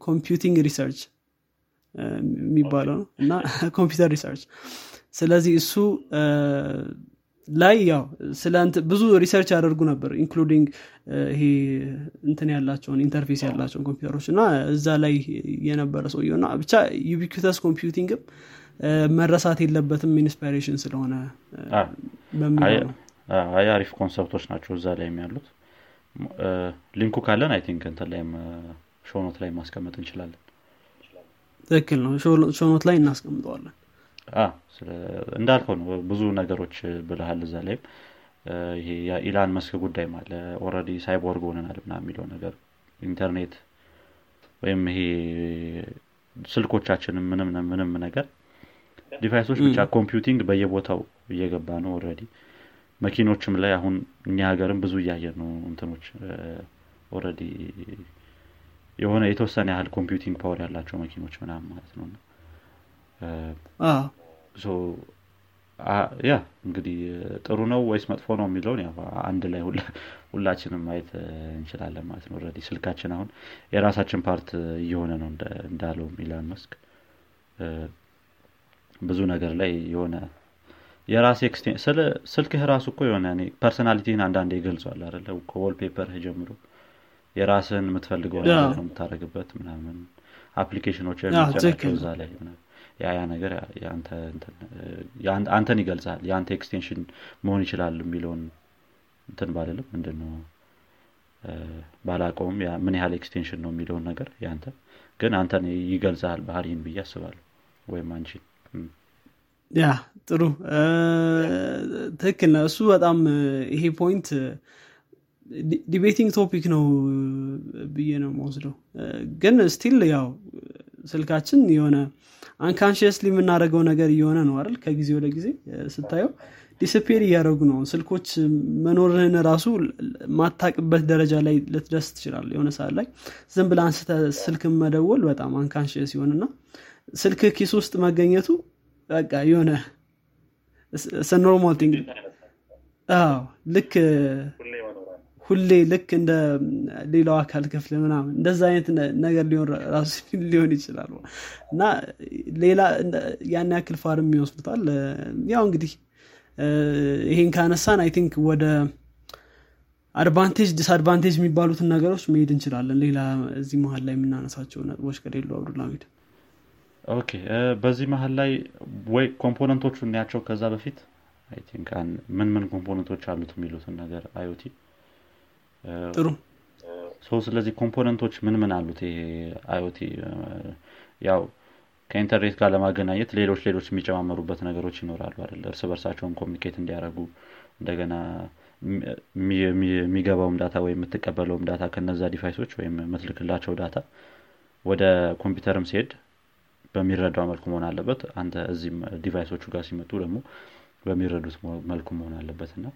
A: computing research የሚባለው ነው እና computer research ስለዚህ እሱ ላይ ያው ስለ ብዙ research ያደርጉ ነበር including ይሄ እንትን ያላቸውን interface ያላቸውን ኮምፒውተሮች እና እዛ ላይ የነበረ ሰውየው እና ብቻ ubiquitous computing ም መረሳት የለበትም inspiration ስለሆነ
B: አይ አሪፍ concept ኦች ናቸው እዛ ላይ ያሉት። link ኡ ካለን I think እንትን ላይም show note ላይ ማስቀመጥ እንችላለን።
A: ትክክል ነው። show note ላይ እናስቀምጠዋለን።
B: እንዳልከው ነው። ብዙ ነገሮች ብለሃል እዛ ላይም። ይሄ የኢሎን ማስክ ጉዳይ አለ። already cyborg ሆነናል ምናምን የሚለው ነገር ኢንተርኔት ወይም ይሄ ስልኮቻችንም ምንም ምንም ነገር device ኦች ብቻ computing በየቦታው እየገባ ነው already መኪኖችም ላይ አሁን እኛ ሀገርም ብዙ እያየን ነው እንትኖች already የሆነ የተወሰነ ያህል computing power ያላቸው መኪኖች ምናምን ማለት ነው። ያ እንግዲህ ጥሩ ነው ወይስ መጥፎ ነው የሚለውን ያው አንድ ላይ ሁላችንም ማየት እንችላለን ማለት ነው already ስልካችን አሁን የራሳችን part እየሆነ ነው እንዳለው ኢሎን ማስክ ብዙ ነገር ላይ የሆነ የራሴ ስልክህ ራሱ እኮ የሆነ personality ን አንዳንዴ ይገልጿል አለ ከ wallpaper ጀምሮ የራስህን የምትፈልገው የምታደረግበት ምናምን application ኦች እዛ ላይ ያ ነገር አንተን ይገልጻል። የአንተ extension መሆን ይችላል የሚለውን እንትን ባልልም ምንድን ነው ባላቀውም ምን ያህል extension ነው የሚለውን ነገር ያንተ ግን አንተን ይገልጻል ባህሪን ብዬ አስባለሁ። ወይም አንቺ
A: ያ ጥሩ። ትክክል ነው እሱ በጣም ይሄ point debating topic ነው ብዬ ነው ምወስደው ግን still ያው ስልካችን የሆነ unconsciously የምናደርገው ነገር እየሆነ ነው አይደል? ከጊዜ ወደ ጊዜ ስታየው disappear እያደረጉ ነው። ስልኮች መኖርህን ራሱ ማታቅበት ደረጃ ላይ ልትደርስ ትችላል የሆነ ሰዓት ላይ ዝም ብለህ አንስተህ ስልክ መደወል በጣም unconscious ሲሆንና ስልክ ኪስ ውስጥ መገኘቱ በቃ የሆነ normal thing ልክ ሁሌ ልክ እንደ ሌላው አካል ክፍል ምናምን እንደዛ አይነት ነገር ሊሆን ራሱ ሊሆን ይችላል እና ሌላ ያን ያክል far ም ይወስዱታል ያው እንግዲህ ይሄን ካነሳን I think ወደ advantage disadvantage የሚባሉትን ነገሮች መሄድ እንችላለን። ሌላ እዚህ መሀል ላይ የምናነሳቸው ነጥቦች ከሌሉ አብዱልሃሚድ
B: okay በዚህ መሀል ላይ ወይ component ኦቹ እናያቸው ከዛ በፊት I think ምን ምን component ኦች አሉት የሚሉትን ነገር IoT
A: ጥሩ።
B: so ስለዚህ component ኦች ምን ምን አሉት ይሄ IoT ያው ከኢንተርኔት ጋር ለማገናኘት ሌሎች ሌሎች የሚጨማመሩበት ነገሮች ይኖራሉ አይደለ እርስ በርሳቸውን communicate እንዲያደረጉ እንደገና የሚገባውም data ወይም የምትቀበለውም data ከነዛ device ኦች ወይም የምትልክላቸው data ወደ ኮምፒውተርም ሲሄድ በሚረዳው መልኩ መሆን አለበት። አንተ እዚህም device ኦቹ ጋር ሲመጡ ደግሞ በሚረዱት መልኩ መሆን አለበት እና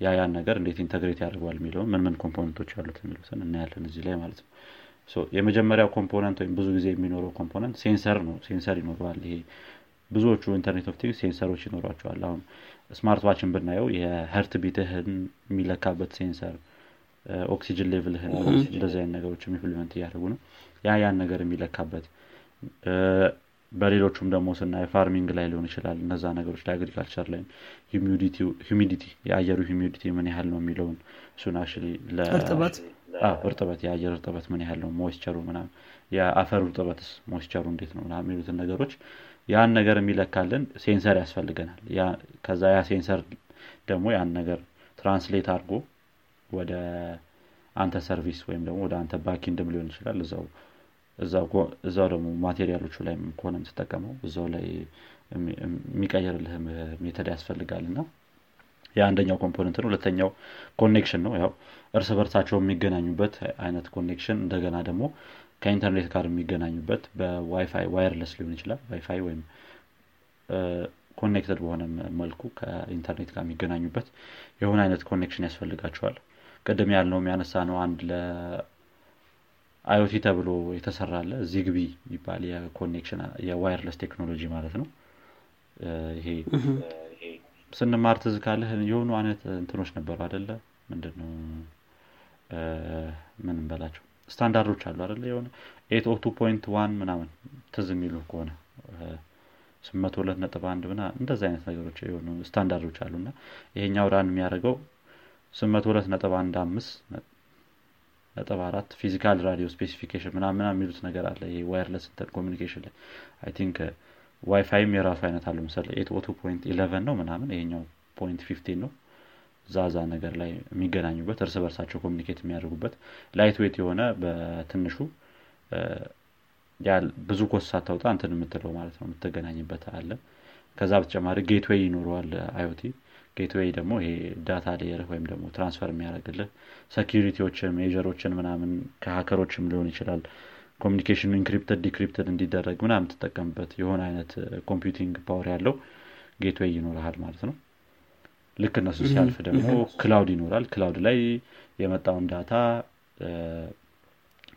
B: ያ ያን ነገር እንዴት integrate ያደርገዋል የሚለውን ምን ምን component ኦች ያሉት የሚሉትን እናያለን እዚህ ላይ ማለት ነው። የመጀመሪያው component ወይም ብዙ ጊዜ የሚኖረው component sensor ነው። sensor ይኖረዋል ይሄ ብዙዎቹ Internet of Things sensor ኦች ይኖሯቸዋል። አሁን smartwatch ን ብናየው የ heartbeat ህን የሚለካበት sensor oxygen level ህን እንደዚህ አይነት ነገሮች implement እያደረጉ ነው። ያ ያን ነገር የሚለካበት በሌሎቹም ደግሞ ስናየ farming ላይ ሊሆን ይችላል። እነዛ ነገሮች ላይ agriculture ላይ humidity የአየሩ humidity ምን ያህል ነው የሚለውን እሱን እርጥበት? የአየር እርጥበት ምን ያህል ነው? moisture ኡ ምናምን የአፈር እርጥበትስ moisture ኡ እንዴት ነው የሚሉትን ነገሮች ያን ነገር የሚለካልን sensor ያስፈልገናል። ከዛ ያ sensor ደግሞ ያን ነገር translate አድርጎ ወደ አንተ service ወይም ደግሞ ወደ አንተ backend ም ሊሆን ይችላል እዛው እዛው ደግሞ material ኦቹ ላይ ከሆነ የምትጠቀመው እዛው ላይ የሚቀየርልህ method ያስፈልጋል። እና የአንደኛው component ነው። ሁለተኛው connection ነው። ያው እርስ በርሳቸው የሚገናኙበት አይነት connection እንደገና ደግሞ ከኢንተርኔት ጋር የሚገናኙበት በ WiFi wireless ሊሆን ይችላል። ዋይፋይ ወይም connected በሆነ መልኩ ከኢንተርኔት ጋር የሚገናኙበት የሆነ አይነት connection ያስፈልጋቸዋል። ቅድም ያልነውም ያነሳነው አንድ IoT ተብሎ የተሰራ አለ። Zigbee የሚባል የ connection የ wireless ቴክኖሎጂ ማለት ነው። ይሄ ስንማር ትዝ ካለህ የሆኑ አይነት እንትኖች ነበሩ አደለ ምንድን ነው ምን እንበላቸው? ስታንዳርዶች አሉ አደለ የሆነ eight o two point one ምናምን ትዝ የሚሉ ከሆነ ስመቶ ሁለት ነጥብ አንድ ምናምን እንደዚ አይነት ነገሮች የሆኑ ስታንዳርዶች አሉ እና ይሄኛው run የሚያደርገው ስመቶ ሁለት ነጥብ አንድ አምስት ነጥብ አራት physical radio specification ምናምን የሚሉት ነገር አለ። ይሄ wireless communication ላይ I think WiFi ም የራሱ አይነት አለው። ምሳሌ eight o two point eleven ነው ምናምን ይሄኛው point fifteen ነው። ዛዛ ነገር ላይ የሚገናኙበት እርስ በርሳቸው communicate የሚያደርጉበት lightweight የሆነ በትንሹ ብዙ cost ሳታውጣ እንትን የምትለው ማለት ነው። የምትገናኝበት አለ። ከዛ በተጨማሪ gateway ይኖረዋል IoT gateway ደግሞ ይሄ data layer ወይም ደግሞ transfer የሚያደርግልህ security ዎችን measure ኦችን ምናምን ከ hacker ኦችም ሊሆን ይችላል። communication ኡ encrypted decrypted እንዲደረግ ምናምን ትጠቀምበት የሆነ አይነት computing power ያለው gateway ይኖረሃል ማለት ነው። ልክ እነሱ ሲያልፍ ደግሞ cloud ይኖራል። cloud ላይ የመጣውን data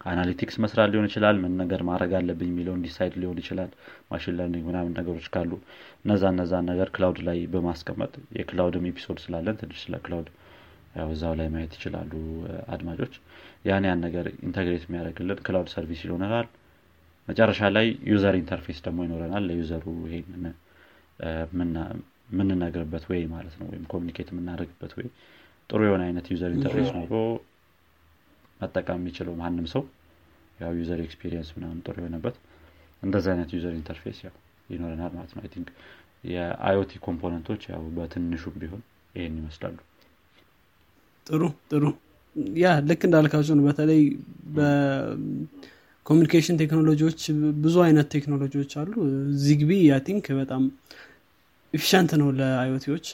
B: analytics መስራት ሊሆን ይችላል ምን ነገር ማድረግ አለብኝ የሚለውን decide ሊሆን ይችላል machine learning ምናምን ነገሮች ካሉ እነዛ እነዛን ነገር cloud ላይ በማስቀመጥ የ cloud ም episode ስላለን ትንሽ ስለ cloud ያው እዛው ላይ ማየት ይችላሉ አድማጮች። ያን ያን ነገር integrate የሚያደርግልን cloud service ይሆናል መጨረሻ ላይ user interface ደግሞ ይኖረናል። ለ user ኡ ይሄንን የምንነግርበት ወይ ማለት ነው ወይም communicate የምናደርግበት ወይ ጥሩ የሆነ አይነት user interface ኖሮ መጠቀም የሚችለው ማንም ሰው ያው user experience ምናምን ጥሩ የሆነበት እንደዚህ አይነት user interface ያው ይኖረናል ማለት ነው። think የ IoT component ኦች ያው በትንሹም ቢሆን ይህን ይመስላሉ።
A: ጥሩ ጥሩ። yeah ልክ እንዳልካቸው ነው። በተለይ በ communication ቴክኖሎጂዎች ብዙ አይነት ቴክኖሎጂዎች አሉ። Zigbee yeah think በጣም efficient ነው ለአይኦቲዎች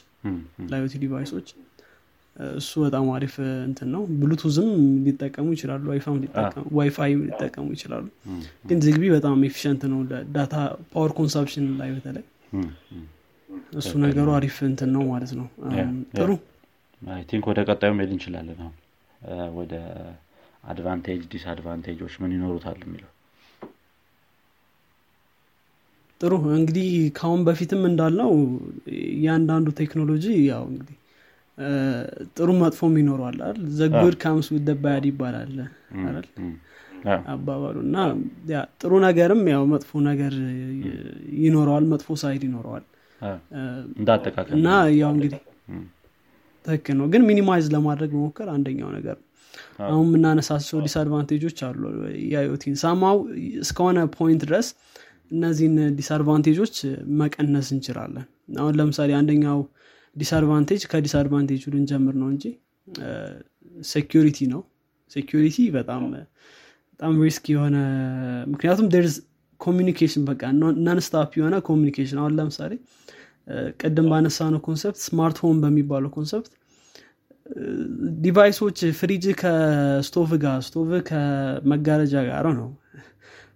A: ለአይኦቲ ዲቫይሶች እሱ በጣም አሪፍ እንትን ነው። ብሉቱዝም ሊጠቀሙ ይችላሉ ዋይፋይ ሊጠቀሙ ይችላሉ። ግን Zigbee በጣም efficient ነው data power consumption ላይ በተለይ እሱ ነገሩ አሪፍ እንትን ነው ማለት ነው። ጥሩ።
B: think ወደ ቀጣዩ መሄድ እንችላለን። አሁን ወደ advantage disadvantage ኦች ምን ይኖሩታል የሚለው?
A: ጥሩ። እንግዲህ ካሁን በፊትም እንዳልነው እያንዳንዱ ቴክኖሎጂ ያው እንግዲህ ጥሩ መጥፎም ይኖረዋል አይደል? the good comes with bad ይባላል አይደል? አባባሉ እና ጥሩ ነገርም ያው መጥፎ ነገር ይኖረዋል መጥፎ side ይኖረዋል። እና ያው እንግዲህ ትክክል ነው። ግን minimize ለማድረግ መሞከር አንደኛው ነገር አሁን የምናነሳቸው disadvantage ኦች አሉ የ IoT ን somehow እስከሆነ point ድረስ እነዚህን disadvantage ኦች መቀነስ እንችላለን። አሁን ለምሳሌ አንደኛው disadvantage ከ disadvantage ኡ ልንጀምር ነው እንጂ security ነው። security በጣም በጣም risk የሆነ ምክንያቱም there's communication በቃ nonstop የሆነ communication አሁን ለምሳሌ ቅድም ባነሳነው concept smart home በሚባለው concept device ኦች fridge ከ stove ጋር ስቶቭ ከመጋረጃ ጋር ነው።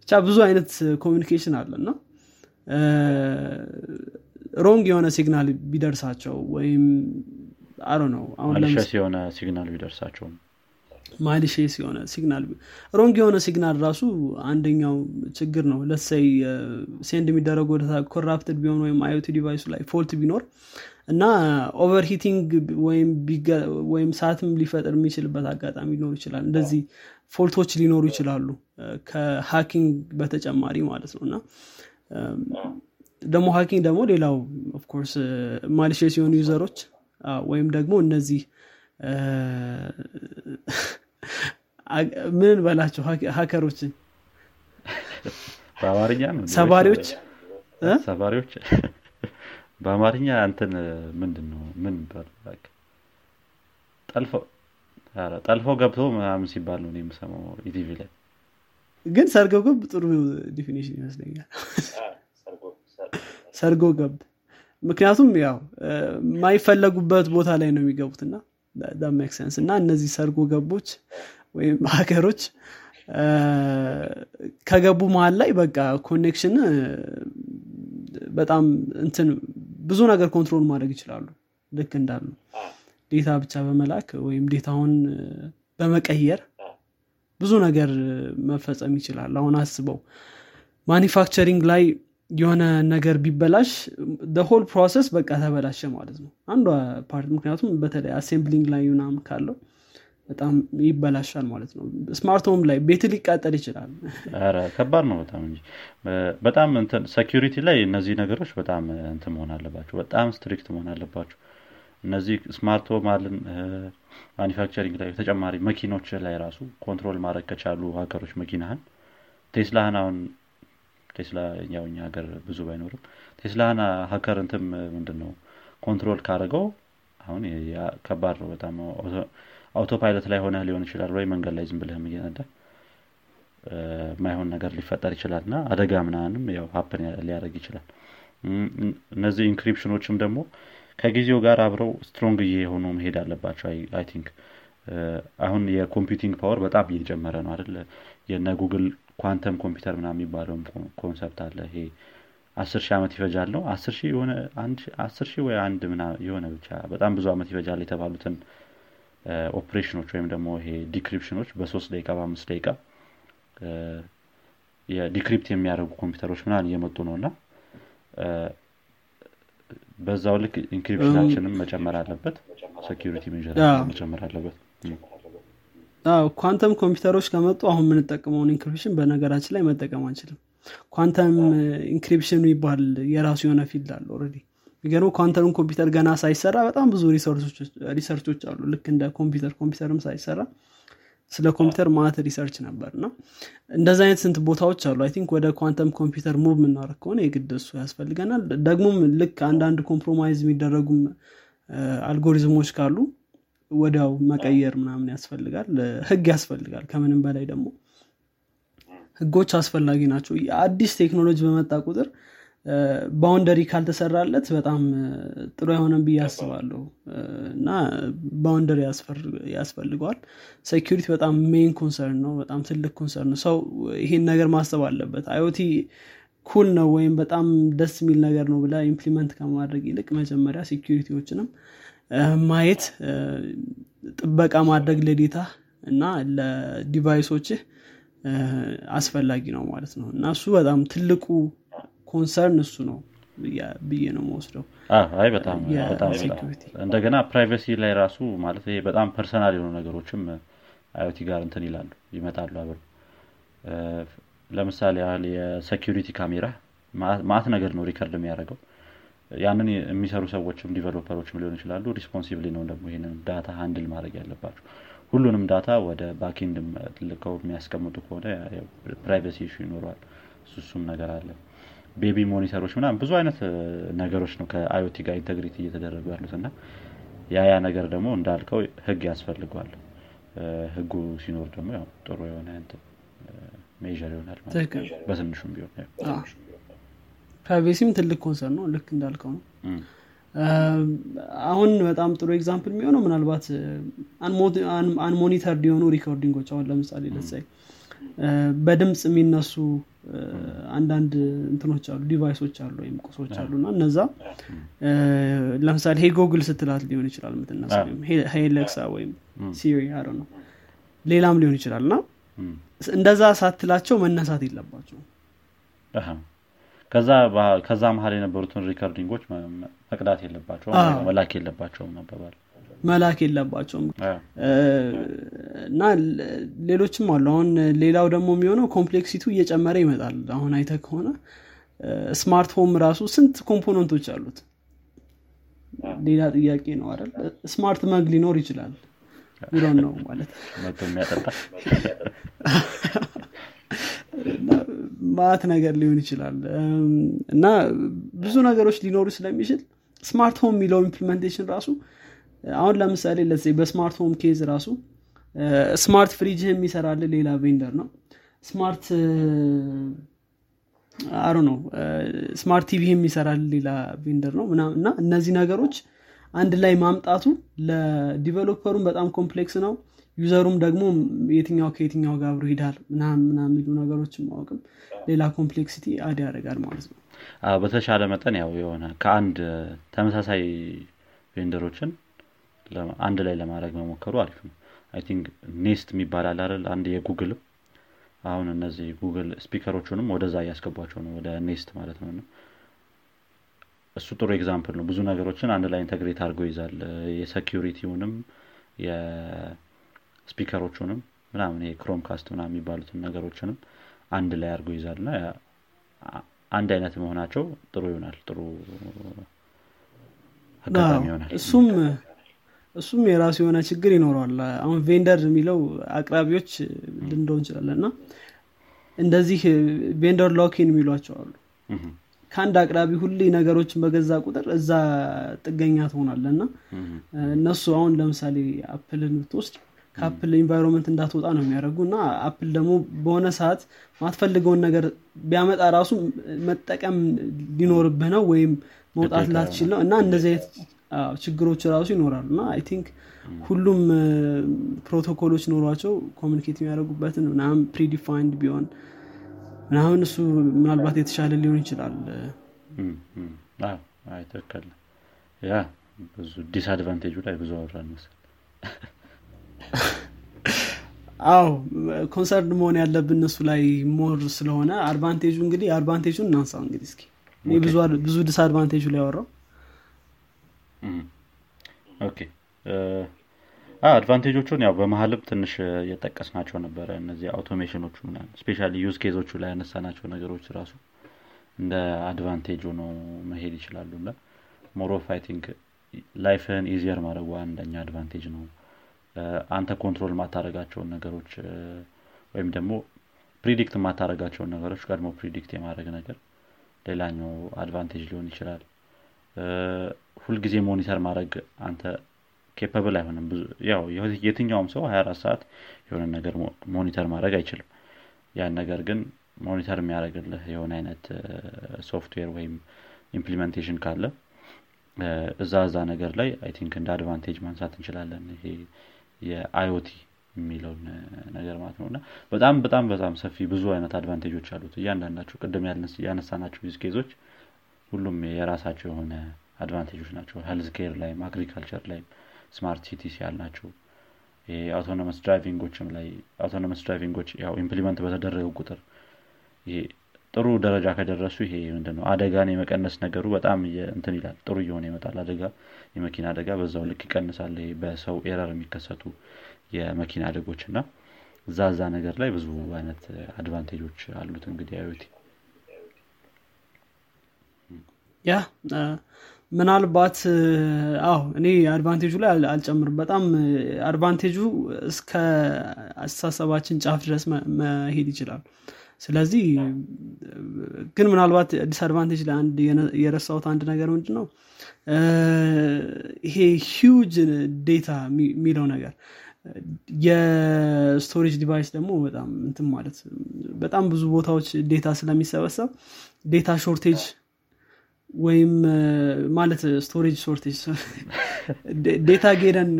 A: ብቻ ብዙ አይነት communication አለ እና wrong የሆነ signal ቢደርሳቸው ወይም አሮ ነው
B: አሁን የሆነ signal ቢደርሳቸው
A: malicious የሆነ signal wrong የሆነ signal ራሱ አንደኛው ችግር ነው። let's say send የሚደረጉ ወደ corrupted ቢሆን ወይም IoT device ኡ ላይ fault ቢኖር እና overheating ወይም ሰዓትም ሊፈጥር የሚችልበት አጋጣሚ ሊኖር ይችላል። እንደዚህ fault ኦች ሊኖሩ ይችላሉ። ከ hacking በተጨማሪ ማለት ነው። እና ደግሞ hacking ደግሞ ሌላው of course malicious የሆኑ user ኦች ወይም ደግሞ እነዚህ ምን ልበላቸው? hacker
B: ኦችን በአማርኛ
A: ሰባሪዎች?
B: ሰባሪዎች? በአማርኛ እንትን ምንድን ነው ምን ጠልፈው ገብቶ ምናምን ሲባል ነው የምሰማው ኢቲቪ ላይ።
A: ግን ሰርገው ገብ ጥሩ definition ይመስለኛል ሰርጎ ገብ ምክንያቱም ያው የማይፈለጉበት ቦታ ላይ ነው የሚገቡትና make sense እና እነዚህ ሰርጎ ገቦች ወይም hacker ኦች ከገቡ መሀል ላይ በቃ connection በጣም እንትን ብዙ ነገር control ማድረግ ይችላሉ። ልክ እንዳሉ data ብቻ በመላክ ወይም data ውን በመቀየር ብዙ ነገር መፈጸም ይችላል። አሁን አስበው manufacturing ላይ የሆነ ነገር ቢበላሽ whole process በቃ ተበላሸ ማለት ነው። አንዷ part ምክንያቱም በተለይ assembling ላይ ምናምን ካለው በጣም ይበላሻል ማለት ነው። smart ላይ ቤት ሊቃጠል ይችላል።
B: ከባድ ነው በጣም እንጂ። በጣም security ላይ እነዚህ ነገሮች በጣም እንት መሆን አለባቸው በጣም strict መሆን አለባቸው። እነዚህ smart home አለን manufacturing ላይ ተጨማሪ መኪኖች ላይ ራሱ control ማድረግ ከቻሉ ሀገሮች መኪናህን ቴስላህን አሁን ቴስላ ያው እኛ ሀገር ብዙ ባይኖርም ቴስላህን hacker እንትም ምንድን ነው control ካደረገው አሁን ከባድ ነው በጣም auto ላይ ሆነ ሊሆን ይችላል ወይ መንገድ ላይ ዝም ብለህም እየነዳ ማይሆን ነገር ሊፈጠር ይችላል እና አደጋ ምናንም ያው happen ሊያደረግ ይችላል። እነዚህ encryption ኖችም ደግሞ ከጊዜው ጋር አብረው strong እየሆኑ መሄድ አለባቸው I think። አሁን የ computing power በጣም እየጨመረ ነው አይደለ? የነ ጉግል ኳንተም ኮምፒውተር ምና የሚባለውም concept አለ። ይሄ አስር ሺህ ዓመት ይፈጃል ነው? አስር ሺህ የሆነ አስር ሺህ ወይ አንድ ምና የሆነ ብቻ በጣም ብዙ ዓመት ይፈጃል የተባሉትን ኦፕሬሽኖች ወይም ደግሞ ይሄ decryption ኖች በሶስት ደቂቃ በአምስት ደቂቃ የ decrypt የሚያደርጉ ኮምፒውተሮች ምናን እየመጡ ነው እና በዛው ልክ encryption ናችንም መጨመር አለበት security ሜር መጨመር አለበት
A: ኳንተም ኮምፒውተሮች ከመጡ አሁን የምንጠቀመውን encryption በነገራችን ላይ መጠቀም አንችልም። quantum encryption የሚባል የራሱ የሆነ field አለ already የሚገርመው ኳንተም ኮምፒውተር ገና ሳይሰራ በጣም ብዙ research ኦች አሉ። ልክ እንደ ኮምፒውተር ኮምፒውተርም ሳይሰራ ስለ ኮምፒውተር ማለት research ነበር እና እንደዚ አይነት ስንት ቦታዎች አሉ። I think ወደ ኳንተም ኮምፒውተር move የምናደረግ ከሆነ የግድ እሱ ያስፈልገናል። ደግሞም ልክ አንዳንድ compromise የሚደረጉም አልጎሪዝሞች ካሉ ወዲያው መቀየር ምናምን ያስፈልጋል ህግ ያስፈልጋል። ከምንም በላይ ደግሞ ህጎች አስፈላጊ ናቸው። አዲስ ቴክኖሎጂ በመጣ ቁጥር boundary ካልተሰራለት በጣም ጥሩ አይሆነም ብዬ አስባለሁ። እና boundary ያስፈልገዋል። security በጣም main concern ነው በጣም ትልቅ concern ነው። ሰው ይሄን ነገር ማሰብ አለበት። IoT cool ነው ወይም በጣም ደስ የሚል ነገር ነው ብላ implement ከማድረግ ይልቅ መጀመሪያ security ዎችንም ማየት ጥበቃ ማድረግ ለ data እና ለ device ኦችህ አስፈላጊ ነው ማለት ነው። እና እሱ በጣም ትልቁ concern እሱ ነው ብዬ ነው መወስደው
B: አይ በጣም እንደገና privacy ላይ ራሱ ማለት ይሄ በጣም personal የሆኑ ነገሮችም IoT ጋር እንትን ይላሉ ይመጣሉ አብረው። ለምሳሌ ያህል የ security ካሜራ ማት ነገር ነው record የሚያደርገው ያንን የሚሰሩ ሰዎችም developer ኦችም ሊሆን ይችላሉ። responsibly ነው ደግሞ ይህንን data handle ማድረግ ያለባቸው። ሁሉንም data ወደ backend ልከው የሚያስቀምጡ ከሆነ privacy issue ይኖረዋል። እሱም ነገር አለ። baby monitor ኦች ምናም ብዙ አይነት ነገሮች ነው ከ IoT ጋር integrate እየተደረጉ ያሉት እና ያ ያ ነገር ደግሞ እንዳልከው ህግ ያስፈልገዋል። ህጉ ሲኖር ደግሞ ጥሩ የሆነ ሜር ይሆናል በትንሹም ቢሆን
A: privacy ም ትልቅ concern ነው ልክ እንዳልከው ነው። አሁን በጣም ጥሩ example የሚሆነው ምናልባት unmonitored የሆኑ recording ኦች አሁን ለምሳሌ ለሳይ በድምፅ የሚነሱ አንዳንድ እንትኖች አሉ device ኦች አሉ ወይም ቁሶች አሉ እና እነዛ ለምሳሌ hey ጎግል ስትላት ሊሆን ይችላል hey አሌክሳ ወይም ሲሪ አረ ነው ሌላም ሊሆን ይችላል እና እንደዛ ሳትላቸው መነሳት የለባቸው
B: ከዛ መሀል የነበሩትን recording ኦች መቅዳት የለባቸው መላክ የለባቸውም መባባል
A: መላክ የለባቸውም። እና ሌሎችም አሉ። አሁን ሌላው ደግሞ የሚሆነው complexity ው እየጨመረ ይመጣል። አሁን አይተ ከሆነ smart home ራሱ ስንት component ኦች አሉት? ሌላ ጥያቄ ነው አይደል? smart mug ሊኖር ይችላል። ነው ማለት ማት ነገር ሊሆን ይችላል። እና ብዙ ነገሮች ሊኖሩ ስለሚችል smart home የሚለው implementation ራሱ አሁን ለምሳሌ ለዚ በ smart home case ራሱ smart ፍሪጅህ የሚሰራል ሌላ vendor ነው። smart አሩ ነው smart TV የሚሰራል ሌላ vendor ነው እና እነዚህ ነገሮች አንድ ላይ ማምጣቱ ለ developer ኡም በጣም complex ነው user ኡም ደግሞ የትኛው ከየትኛው ጋር አብሮ ሄዳል ምናምን የሚሉ ነገሮችን ማወቅም ሌላ complexity add ያደርጋል ማለት ነው።
B: በተሻለ መጠን ያው የሆነ ከአንድ ተመሳሳይ vendor ኦችን አንድ ላይ ለማድረግ መሞከሩ አሪፍ ነው። I think ኔስት የሚባል አለ አንድ የጉግልም አሁን እነዚህ ጉግል speaker ኦቹንም ወደዛ እያስገቧቸው ነው ወደ ኔስት ማለት ነው። እሱ ጥሩ example ነው። ብዙ ነገሮችን አንድ ላይ integrate አድርጎ ይዛል የሴኪሪቲውንም የስፒከሮቹንም ምናምን Chromecast ምና የሚባሉትን ነገሮችንም አንድ ላይ አድርጎ ይዛል እና አንድ አይነት መሆናቸው ጥሩ ይሆናል ጥሩ አጋጣሚ ይሆናል።
A: እሱም እሱም የራሱ የሆነ ችግር ይኖረዋል። አሁን vendor የሚለው አቅራቢዎች ልንለው እንችላለን እና እንደዚህ vendor lock-in የሚሏቸው አሉ። ከአንድ አቅራቢ ሁሌ ነገሮችን በገዛ ቁጥር እዛ ጥገኛ ትሆናለህ እና እነሱ አሁን ለምሳሌ አፕልን ብትወስድ ከአፕል environment እንዳትወጣ ነው የሚያደርጉ እና አፕል ደግሞ በሆነ ሰዓት ማትፈልገውን ነገር ቢያመጣ ራሱ መጠቀም ሊኖርብህ ነው ወይም መውጣት ላትችል ነው እና እንደዚህ አይነት ችግሮች ራሱ ይኖራሉ እና I think ሁሉም ፕሮቶኮሎች ኖሯቸው communicate የሚያደርጉበትን ምናምን predefined ቢሆን ምናምን እሱ ምናልባት የተሻለ ሊሆን ይችላል።
B: ትክክል። ያ ብዙ disadvantage ኡ ላይ ብዙ አወራን መሰል
A: አዎ concerned መሆን ያለብን እነሱ ላይ more ስለሆነ advantage ኡ እንግዲህ advantage ኡን እናንሳው እንግዲህ እስኪ። ብዙ disadvantage ኡ ላይ ያወራው።
B: Okay። advantage ኦቹን ያው በመሀልም ትንሽ የጠቀስናቸው ነበረ። እነዚህ automation ኦቹ especially use case ኦቹ ላይ ያነሳናቸው ነገሮች ራሱ እንደ advantage ሆኖ መሄድ ይችላሉ። እና more of I think life ህን easier ማድረጉ አንደኛ advantage ነው አንተ control ማታረጋቸውን ነገሮች ወይም ደግሞ predict የማታረጋቸውን ነገሮች ቀድሞ predict የማድረግ ነገር ሌላኛው advantage ሊሆን ይችላል። ሁልጊዜ monitor ማድረግ አንተ capable አይሆንም። ያው የትኛውም ሰው 24 ሰዓት የሆነ ነገር monitor ማድረግ አይችልም። ያን ነገር ግን monitor የሚያደርግልህ የሆነ አይነት ሶፍትዌር ወይም implementation ካለ እዛ እዛ ነገር ላይ I think እንደ advantage ማንሳት እንችላለን። ይሄ የ IoT የሚለውን ነገር ማለት ነው። እና በጣም በጣም በጣም ሰፊ ብዙ አይነት advantage ኦች አሉት። እያንዳንዳቸው ቅድም ያነሳናቸው use case ኦች ሁሉም የራሳቸው የሆነ advantage ኦች ናቸው። healthcare ላይም agriculture ላይም smart cities ያልናቸው autonomous driving ኦችም ላይ autonomous driving ኦች ያው implement በተደረገው ቁጥር ጥሩ ደረጃ ከደረሱ ይሄ ምንድነው? አደጋን የመቀነስ ነገሩ በጣም እንትን ይላል ጥሩ እየሆነ ይመጣል። አደጋ የመኪና አደጋ በዛው ልክ ይቀንሳል። ይሄ በሰው error የሚከሰቱ የመኪና አደጎች እና እዛ እዛ ነገር ላይ ብዙ አይነት advantage ኦች አሉት እንግዲህ IoT
A: ያ ምናልባት አዎ እኔ advantage ኡ ላይ አልጨምርም። በጣም advantage ኡ እስከ አስተሳሰባችን ጫፍ ድረስ መሄድ ይችላል ስለዚህ ግን ምናልባት disadvantage ላይ አንድ የረሳሁት አንድ ነገር ምንድ ነው ይሄ huge data የሚለው ነገር የ storage device ደግሞ በጣም እንትን ማለት በጣም ብዙ ቦታዎች data ስለሚሰበሰብ data shortage ወይም ማለት storage shortage data ጌደን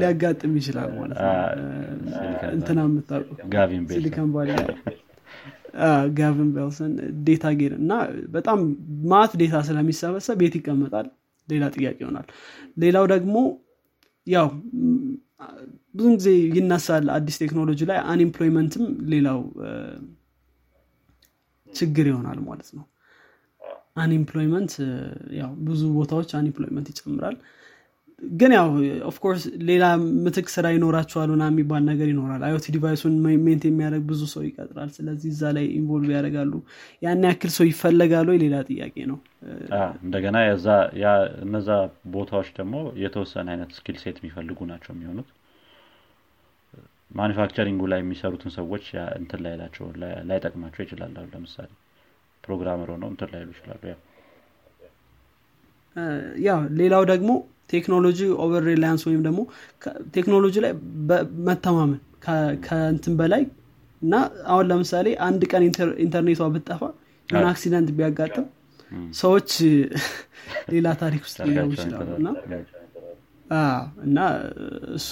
A: ሊያጋጥም ይችላል ማለት ነው። እንትና የምታውቁ ሲሊከን ጋቪን ቤልሰን ዴታ ጌድ እና በጣም ማት ዴታ ስለሚሰበሰብ ቤት ይቀመጣል? ሌላ ጥያቄ ይሆናል። ሌላው ደግሞ ያው ብዙ ጊዜ ይነሳል አዲስ ቴክኖሎጂ ላይ አንኤምፕሎይመንትም ሌላው ችግር ይሆናል ማለት ነው። አንኤምፕሎይመንት ያው ብዙ ቦታዎች አንኤምፕሎይመንት ይጨምራል ግን ያው of course ሌላ ምትክ ስራ ይኖራቸዋል ና የሚባል ነገር ይኖራል። IoT device ኡን maintain የሚያደርግ ብዙ ሰው ይቀጥራል። ስለዚህ እዛ ላይ involve ያደርጋሉ። ያን ያክል ሰው ይፈለጋሉ ሌላ ጥያቄ ነው።
B: እንደገና እነዛ ቦታዎች ደግሞ የተወሰነ አይነት skill set የሚፈልጉ ናቸው የሚሆኑት። manufacturing ኡ ላይ የሚሰሩትን ሰዎች እንትን ላይ ላቸው ላይጠቅማቸው ይችላል። ለምሳሌ programmer ሆነው እንትን ላይሉ ይችላሉ።
A: ያው ሌላው ደግሞ ቴክኖሎጂ over reliance ወይም ደግሞ ቴክኖሎጂ ላይ መተማመን ከእንትን በላይ እና አሁን ለምሳሌ አንድ ቀን ኢንተርኔቷ ብትጠፋ የሆነ accident ቢያጋጥም ሰዎች ሌላ ታሪክ ውስጥ ሊገቡ ይችላሉ እና እና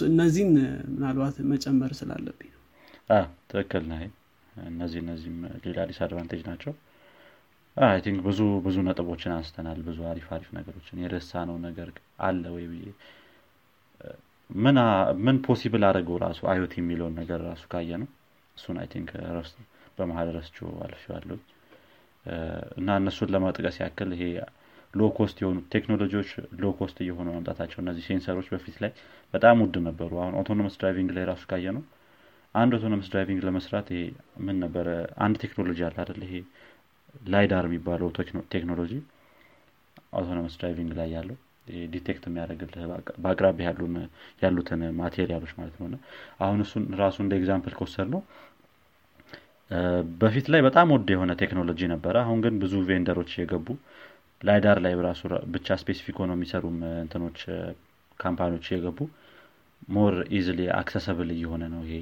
A: እነዚህን ምናልባት መጨመር ስላለብኝ ነው።
B: ትክክል ነ እነዚህ እነዚህም ሌላ disadvantage ናቸው። I think ብዙ ብዙ ነጥቦችን አንስተናል። ብዙ አሪፍ አሪፍ ነገሮችን የረሳነው ነገር አለ ወይ ብዬ? ምን possible አድርገው ራሱ IoT የሚለውን ነገር ራሱ ካየነው እሱን I think በመሀል ረስቼው አልፌዋለሁ። እና እነሱን ለመጥቀስ ያክል ይሄ low cost የሆኑ ቴክኖሎጂዎች low cost እየሆኑ መምጣታቸው እነዚህ sensor ኦች በፊት ላይ በጣም ውድ ነበሩ። አሁን autonomous driving ላይ ራሱ ካየነው አንድ autonomous driving ለመስራት ይሄ ምን ነበረ? አንድ ቴክኖሎጂ አለ አደለ ይሄ LiDAR የሚባለው ቴክኖሎጂ autonomous driving ላይ ያለው detect የሚያደርግልህ በአቅራቢ ያሉትን material ኦች ማለት ነው። አሁን እሱን ራሱ እንደ example ከወሰድነው በፊት ላይ በጣም ውድ የሆነ ቴክኖሎጂ ነበረ። አሁን ግን ብዙ vendor ኦች የገቡ LiDAR ላይ ራሱ ብቻ specific ሆነው የሚሰሩም እንትኖች company ዎች የገቡ more easily accessible እየሆነ ነው ይሄ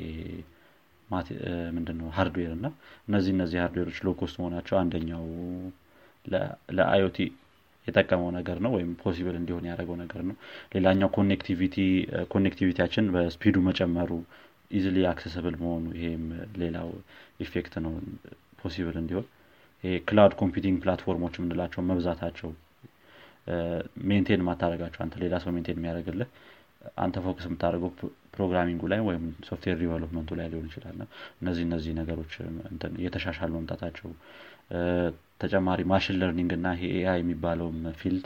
B: ምንድነው hardware እና እነዚህ እነዚህ hardware ኦች low cost መሆናቸው አንደኛው ለ IoT የጠቀመው ነገር ነው ወይም possible እንዲሆን ያደረገው ነገር ነው። ሌላኛው connectivity connectivity ያችን በ speed ኡ መጨመሩ easily accessible መሆኑ ይሄም ሌላው effect ነው possible እንዲሆን። ይሄ cloud computing platform ኦች የምንላቸው መብዛታቸው maintain ማታደርጋቸው አንተ ሌላ ሰው maintain የሚያደርግልህ አንተ focus የምታደርገው programming ኡ ላይ ወይም software development ኡ ላይ ሊሆን ይችላል። እነዚህ እነዚህ ነገሮች እየተሻሻሉ መምጣታቸው ተጨማሪ machine learning እና ይሄ AI የሚባለውም field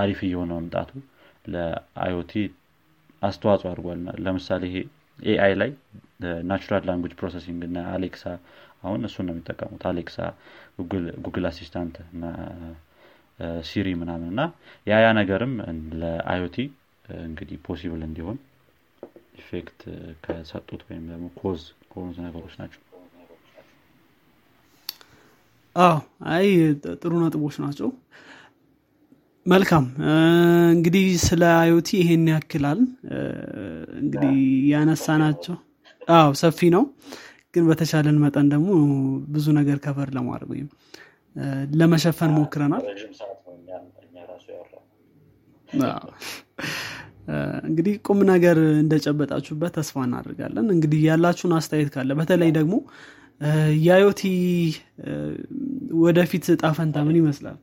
B: አሪፍ እየሆነ መምጣቱ ለ IoT አስተዋጽኦ አድርጓል። ለምሳሌ AI ላይ natural language processing እና Alexa አሁን እሱን ነው የሚጠቀሙት። Alexa Google Assistant Siri ምናምን እና ያ ያ ነገርም ለ IoT እንግዲህ possible እንዲሆን effect ከሰጡት ወይም ደግሞ cause ከሆኑት ነገሮች ናቸው
A: አዎ አይ ጥሩ ነጥቦች ናቸው። መልካም። እንግዲህ ስለ IoT ይሄን ያክላል። እንግዲህ ያነሳናቸው አዎ ሰፊ ነው። ግን በተቻለን መጠን ደግሞ ብዙ ነገር ከቨር ለማድረግ ወይም ለመሸፈን ሞክረናል። እንግዲህ ቁም ነገር እንደጨበጣችሁበት ተስፋ እናደርጋለን። እንግዲህ ያላችሁን አስተያየት ካለ በተለይ ደግሞ የአዮቲ ወደፊት ጣፈንታ ምን ይመስላል?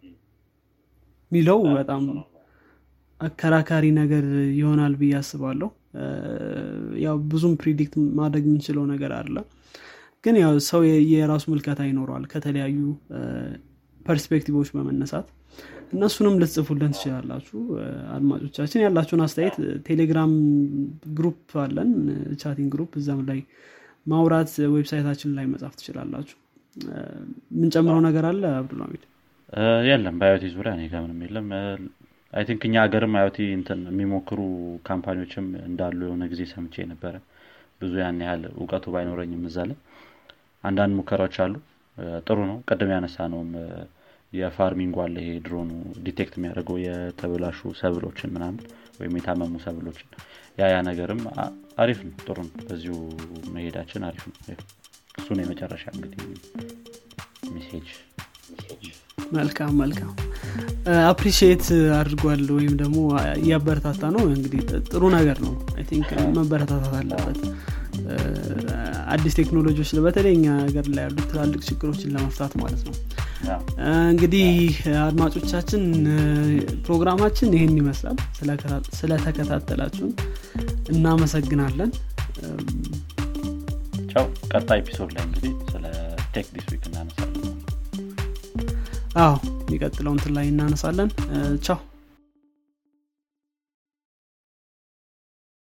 A: ሚለው በጣም አከራካሪ ነገር ይሆናል ብዬ አስባለሁ። ያው ብዙም predict ማድረግ የምንችለው ነገር አለ። ግን ያው ሰው የራሱ ምልከታ ይኖረዋል ከተለያዩ perspective ኦች በመነሳት። እነሱንም ልትጽፉልን ትችላላችሁ። አድማጮቻችን ያላችሁን አስተያየት Telegram group አለን chatting group እዛም ላይ ማውራት website ኣችን ላይ መጻፍ ትችላላችሁ የምንጨምረው ነገር አለ? አብዱልሚድ
B: የለም። በ IoT ዙሪያ እኔ ከምንም የለም። I think እኛ ሀገርም IoT የሚሞክሩ company ዎችም እንዳሉ የሆነ ጊዜ ሰምቼ ነበረ። ብዙ ያን ያህል እውቀቱ ባይኖረኝም እዛ አንዳንድ ሙከራዎች አሉ። ጥሩ ነው። ቅድም ያነሳነውም የ farming አለ። ይሄ drone ኡ detect የሚያደርገው የተበላሹ ሰብሎችን ምናምን ወይም የታመሙ ሰብሎችን ያ ያ ነገርም አሪፍ ነው። ጥሩ ነው። በዚሁ መሄዳችን አሪፍ ነው እሱ ነው የመጨረሻ እንግዲህ message
A: መልካም መልካም። appreciate አድርጓል ወይም ደግሞ እያበረታታ ነው። እንግዲህ ጥሩ ነገር ነው። think መበረታታት አለበት። አዲስ ቴክኖሎጂዎች በተለይ እኛ ሀገር ላይ ያሉ ትላልቅ ችግሮችን ለመፍታት ማለት ነው። እንግዲህ አድማጮቻችን ፕሮግራማችን ይህን ይመስላል። ስለተከታተላችሁን እናመሰግናለን
B: ቻው ቀጣይ episode ላይ እንግዲህ ስለ tech this week እናነሳለን።
A: አዎ የሚቀጥለው ላይ እናነሳለን። ቻው